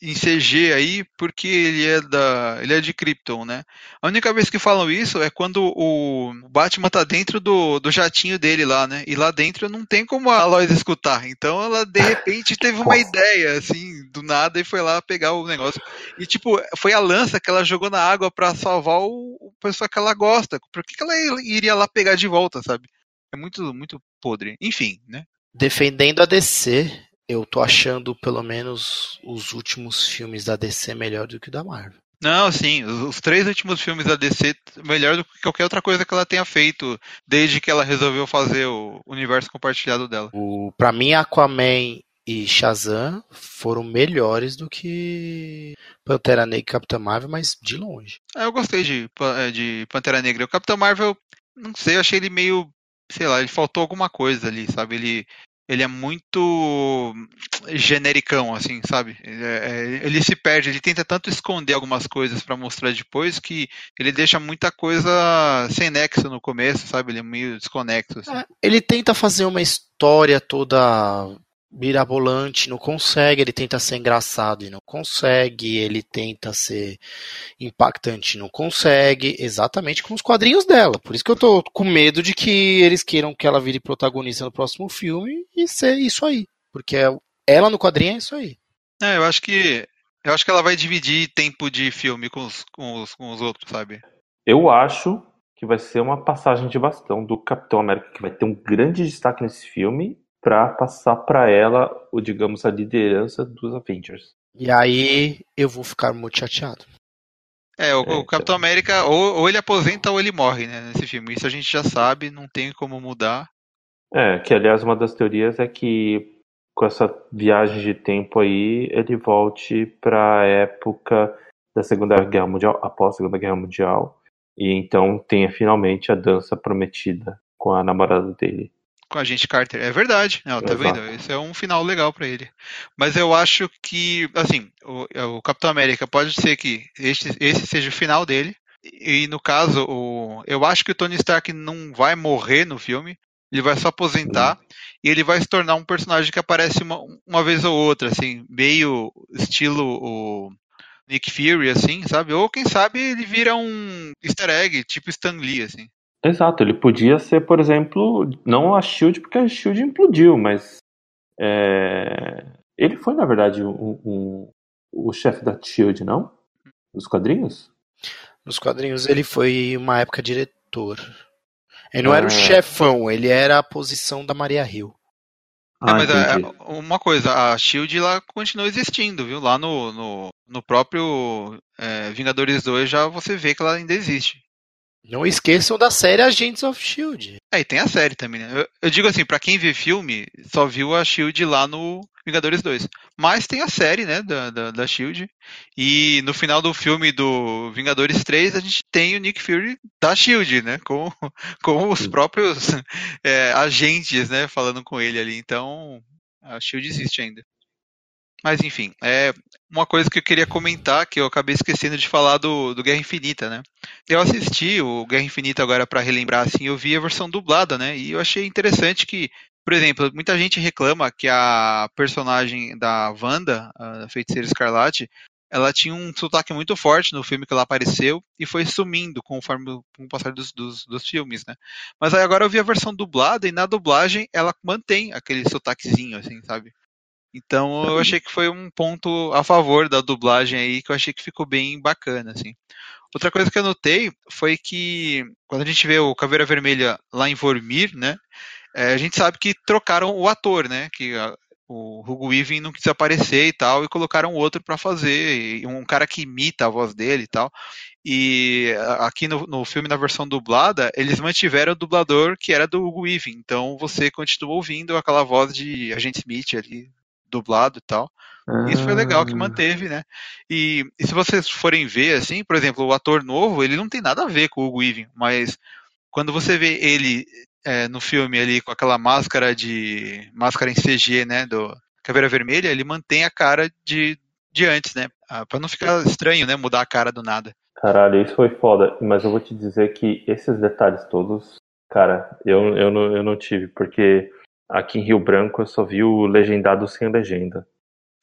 em CG aí, porque ele é da. ele é de Krypton, né? A única vez que falam isso é quando o Batman tá dentro do, do jatinho dele lá, né? E lá dentro não tem como a Lois escutar. Então ela de repente teve uma ideia, assim, do nada, e foi lá pegar o negócio. E tipo, foi a lança que ela jogou na água para salvar o, o pessoal que ela gosta. Por que, que ela iria lá pegar de volta, sabe? É muito, muito podre. Enfim, né? Defendendo a DC, eu tô achando pelo menos os últimos filmes da DC melhor do que o da Marvel. Não, sim, os três últimos filmes da DC melhor do que qualquer outra coisa que ela tenha feito desde que ela resolveu fazer o universo compartilhado dela. O, pra mim, Aquaman e Shazam foram melhores do que Pantera Negra e Capitã Marvel, mas de longe. É, eu gostei de, é, de Pantera Negra. O Capitão Marvel, não sei, eu achei ele meio, sei lá, ele faltou alguma coisa ali, sabe? Ele ele é muito genericão, assim, sabe? Ele, é, ele, se perde, ele tenta tanto esconder algumas coisas para mostrar depois que ele deixa muita coisa sem nexo no começo, sabe? Ele é meio desconexo. Assim. É, ele tenta fazer uma história toda mirabolante, não consegue, ele tenta ser engraçado e não consegue, ele tenta ser impactante e não consegue, exatamente com os quadrinhos dela. Por isso que eu tô com medo de que eles queiram que ela vire protagonista no próximo filme e ser isso aí. Porque ela no quadrinho é isso aí. É, eu acho que eu acho que ela vai dividir tempo de filme com os, com os, com os outros, sabe? Eu acho que vai ser uma passagem de bastão do Capitão América que vai ter um grande destaque nesse filme para passar para ela, o digamos, a liderança dos Avengers. E aí eu vou ficar muito chateado. É, o, é, o Capitão então... América ou, ou, ele aposenta ou ele morre, né, nesse filme. Isso a gente já sabe, não tem como mudar. É, que aliás uma das teorias é que com essa viagem de tempo aí, ele volte para a época da Segunda Guerra Mundial, após a Segunda Guerra Mundial, e então tenha finalmente a dança prometida com a namorada dele com a gente Carter. É verdade, não, tá vendo? Esse é um final legal para ele. Mas eu acho que, assim, o, o, Capitão América pode ser que esse, esse seja o final dele. E no caso, o, eu acho que o Tony Stark não vai morrer no filme. Ele vai só aposentar uhum. e ele vai se tornar um personagem que aparece uma, uma vez ou outra, assim, meio estilo o Nick Fury, assim, sabe? Ou quem sabe ele vira um easter egg, tipo Stan Lee, assim. Exato, ele podia ser, por exemplo, não a Shield, porque a Shield implodiu, mas é, ele foi, na verdade, um, um, o chefe da Shield, não? Nos quadrinhos? Nos quadrinhos ele foi uma época diretor. Ele não ah. era o chefão, ele era a posição da Maria Hill. Ah, mas é, uma coisa, a Shield lá continua existindo, viu? Lá no, no, no próprio é, Vingadores 2 já você vê que ela ainda existe. Não esqueçam da série Agents of Shield. É, e tem a série também, né? Eu, eu digo assim, para quem vê filme, só viu a Shield lá no Vingadores 2. Mas tem a série, né, da, da, da Shield. E no final do filme do Vingadores 3, a gente tem o Nick Fury da Shield, né? Com, com os próprios é, agentes, né? Falando com ele ali. Então, a Shield existe ainda. Mas enfim, é uma coisa que eu queria comentar, que eu acabei esquecendo de falar do, do Guerra Infinita, né? Eu assisti o Guerra Infinita agora para relembrar, assim, eu vi a versão dublada, né? E eu achei interessante que, por exemplo, muita gente reclama que a personagem da Wanda, a Feiticeira Escarlate, ela tinha um sotaque muito forte no filme que ela apareceu e foi sumindo conforme com o passar dos, dos, dos, filmes, né? Mas aí agora eu vi a versão dublada e na dublagem ela mantém aquele sotaquezinho, assim, sabe? Então eu achei que foi um ponto a favor da dublagem aí, que eu achei que ficou bem bacana, assim. Outra coisa que eu notei foi que quando a gente vê o Caveira Vermelha lá em Vormir, né, é, a gente sabe que trocaram o ator, né, que a, o Hugo Weaving não quis aparecer e tal, e colocaram outro para fazer, um cara que imita a voz dele e tal. E aqui no, no, filme, na versão dublada, eles mantiveram o dublador que era do Hugo Weaving, então você continua ouvindo aquela voz de Agente Smith ali, dublado e tal. Ah. Isso foi legal que ah. manteve, né? E, e, se vocês forem ver, assim, por exemplo, o ator novo, ele não tem nada a ver com o Hugo Weaving, mas quando você vê ele é, no filme ali com aquela máscara de máscara em CG, né, do Caveira Vermelha, ele mantém a cara de, de antes, né? Ah, para não ficar estranho, né, mudar a cara do nada. Caralho, isso foi foda, mas eu vou te dizer que esses detalhes todos, cara, eu, eu, não, eu não tive, porque Aqui em Rio Branco eu só vi o legendado sem legenda.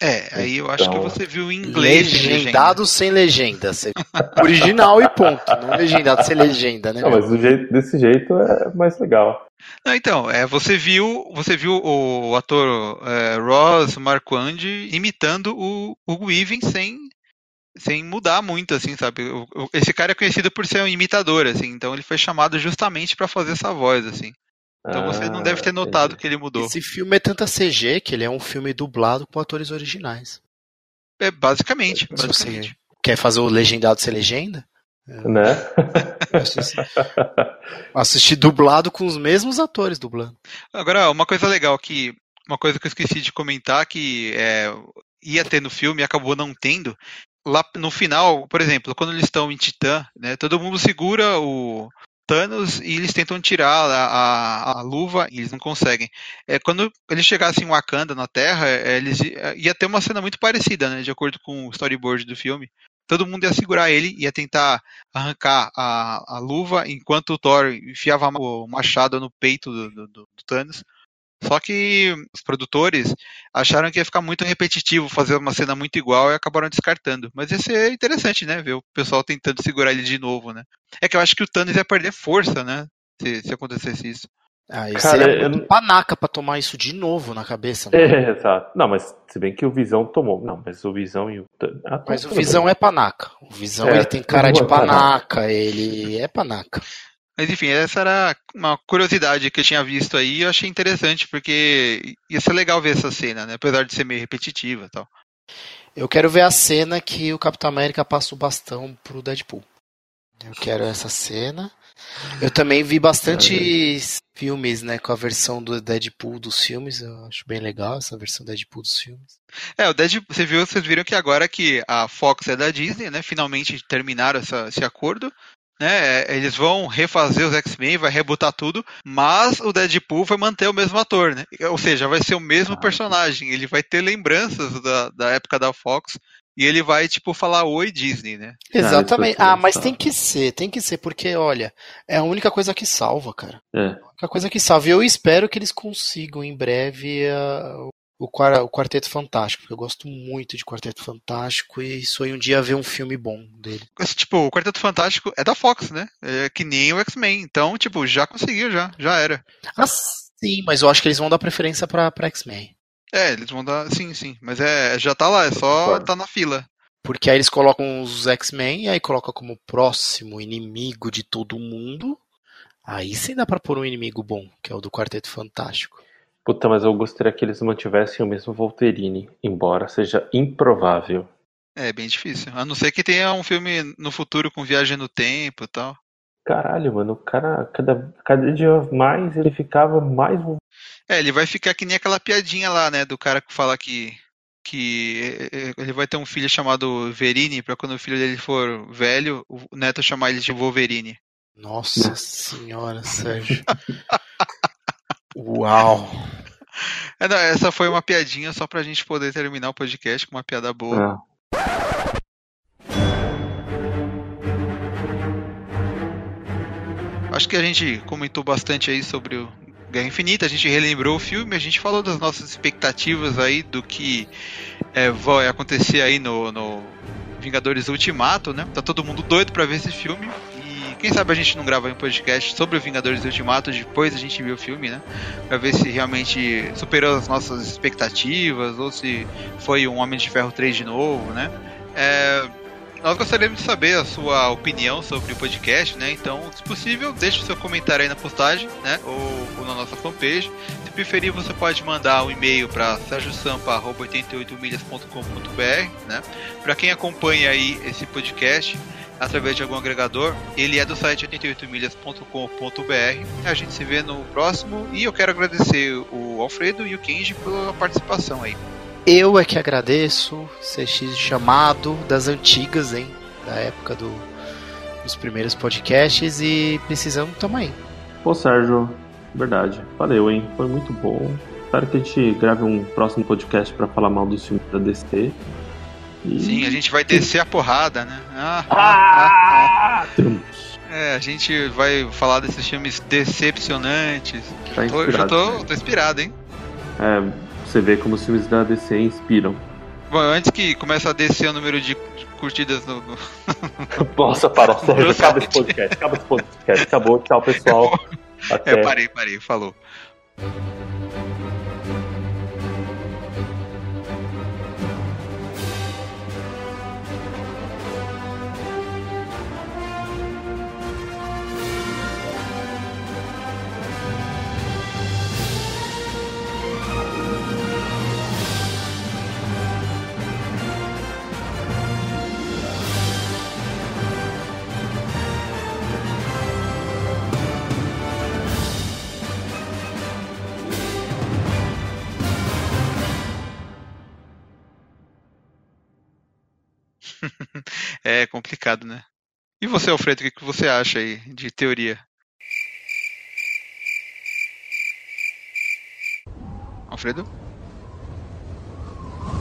É, aí eu acho que você viu em inglês. Legendado legenda. sem legenda. Original e ponto. Não legendado sem legenda, né? Não, mas jeito, desse jeito é mais legal. Não, então, é, você viu você viu o ator é, Ross Marquand imitando o Hugo Weaving sem, sem mudar muito, assim, sabe? Esse cara é conhecido por ser um imitador, assim, então ele foi chamado justamente para fazer essa voz, assim. Então você não deve ter ah, notado entendi. que ele mudou. Esse filme é tanta CG que ele é um filme dublado com atores originais. É, basicamente. basicamente. Você quer fazer o legendado ser legenda? É. Né? Assistir dublado com os mesmos atores dublando. Agora, uma coisa legal que. Uma coisa que eu esqueci de comentar que é, ia ter no filme e acabou não tendo. Lá no final, por exemplo, quando eles estão em Titã, né, todo mundo segura o, Thanos e eles tentam tirar a, a, a, luva e eles não conseguem. É, quando eles chegassem em Wakanda, na Terra, é, eles é, ia ter uma cena muito parecida, né, de acordo com o storyboard do filme. Todo mundo ia segurar ele, ia tentar arrancar a, a luva, enquanto o Thor enfiava o machado no peito do, do, do Thanos. Só que os produtores acharam que ia ficar muito repetitivo fazer uma cena muito igual e acabaram descartando. Mas ia ser interessante, né? Ver o pessoal tentando segurar ele de novo, né? É que eu acho que o Thanos ia perder força, né? Se, se acontecesse isso. Ah, isso Cara, seria muito eu... panaca pra tomar isso de novo na cabeça. Né? É, exato. Não, mas se bem que o Visão tomou. Não, mas o Visão e o. Ah, mas o Visão bem. é panaca. O Visão é, ele tem cara de panaca, panaca, ele é panaca. Mas enfim, essa era uma curiosidade que eu tinha visto aí e eu achei interessante, porque ia ser legal ver essa cena, né? Apesar de ser meio repetitiva e tal. Eu quero ver a cena que o Capitão América passa o bastão pro Deadpool. Eu quero essa cena. Eu também vi bastante filmes, né, com a versão do Deadpool dos filmes. Eu acho bem legal essa versão do Deadpool dos filmes. É, o Deadpool, você viu, vocês viram que agora que a Fox é da Disney, né, finalmente terminaram essa, esse acordo né? Eles vão refazer os X-Men, vai rebutar tudo, mas o Deadpool vai manter o mesmo ator, né? Ou seja, vai ser o mesmo ah, personagem. Ele vai ter lembranças da, da época da Fox e ele vai, tipo, falar oi Disney, né? Exatamente. Ah, mas tem que ser, tem que ser, porque, olha, é a única coisa que salva, cara. É. A única coisa que salva. E eu espero que eles consigam em breve uh, o, o Quarteto Fantástico, porque eu gosto muito de Quarteto Fantástico e sonho um dia ver um filme bom dele. Tipo, o Quarteto Fantástico é da Fox, né? É que nem o X-Men. Então, tipo, já conseguiu, já. Já era. Ah, sim, mas eu acho que eles vão dar preferência pra, pra X-Men. É, eles vão dar. Sim, sim. Mas é, já tá lá, é só tá na fila. Porque aí eles colocam os X-Men e aí colocam como próximo inimigo de todo mundo. Aí sim dá pra pôr um inimigo bom, que é o do Quarteto Fantástico. Puta, mas eu gostaria que eles mantivessem o mesmo Volterine, embora seja improvável. É bem difícil. A não ser que tenha um filme no futuro com viagem no tempo e tal. Caralho, mano, o cara, cada, cada dia mais ele ficava mais. É, ele vai ficar que nem aquela piadinha lá, né? Do cara que fala que. Que ele vai ter um filho chamado Verini, pra quando o filho dele for velho, o neto chamar ele de Wolverine. Nossa senhora, Sérgio. Uau! É, não, essa foi uma piadinha só pra gente poder terminar o podcast com uma piada boa. É. Acho que a gente comentou bastante aí sobre o Guerra Infinita, a gente relembrou o filme, a gente falou das nossas expectativas aí do que é, vai acontecer aí no, no Vingadores Ultimato, né? Tá todo mundo doido para ver esse filme. Quem sabe a gente não grava um podcast sobre o Vingadores Ultimato depois a gente viu o filme, né? Pra ver se realmente superou as nossas expectativas ou se foi um Homem de Ferro 3 de novo, né? É, nós gostaríamos de saber a sua opinião sobre o podcast, né? Então, se possível, deixe o seu comentário aí na postagem, né? Ou, ou na nossa fanpage. Se preferir, você pode mandar um e-mail para sergiosampa.88milhas.com.br, né? Para quem acompanha aí esse podcast, através de algum agregador. Ele é do site 88milhas.com.br. A gente se vê no próximo e eu quero agradecer o Alfredo e o Kenji pela participação aí. Eu é que agradeço CX chamado das antigas, hein? Da época do, dos primeiros podcasts e precisamos tamo aí. Pô, Sérgio, verdade. Valeu, hein? Foi muito bom. Espero que a gente grave um próximo podcast para falar mal dos filmes da DC. Sim, a gente vai descer a porrada, né? Ah, ah, ah, é, a gente vai falar desses filmes decepcionantes. Tá tô, já tô, tô inspirado, hein? É, você vê como os filmes da DC inspiram. Bom, antes que comece a descer o número de curtidas no. no... Nossa, para, sério, acaba esse podcast, acaba esse podcast. Acabou, tchau, pessoal. Até. É, parei, parei, falou. É complicado, né? E você, Alfredo, o que você acha aí de teoria? Alfredo?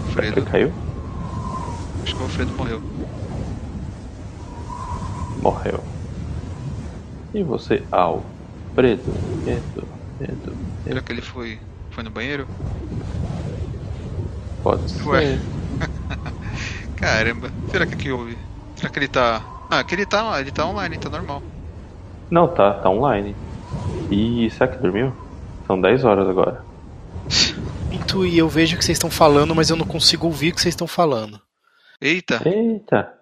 Alfredo? Caiu? Acho que o Alfredo morreu. Morreu. E você, Alfredo? Edo, Edo, Será que ele foi, foi no banheiro? Pode ser. Ué. Caramba, será que aqui houve? Será que ele tá. Ah, que ele tá, ele tá online, tá normal. Não, tá, tá online. E será que dormiu? São 10 horas agora. Muito e eu vejo o que vocês estão falando, mas eu não consigo ouvir o que vocês estão falando. Eita! Eita!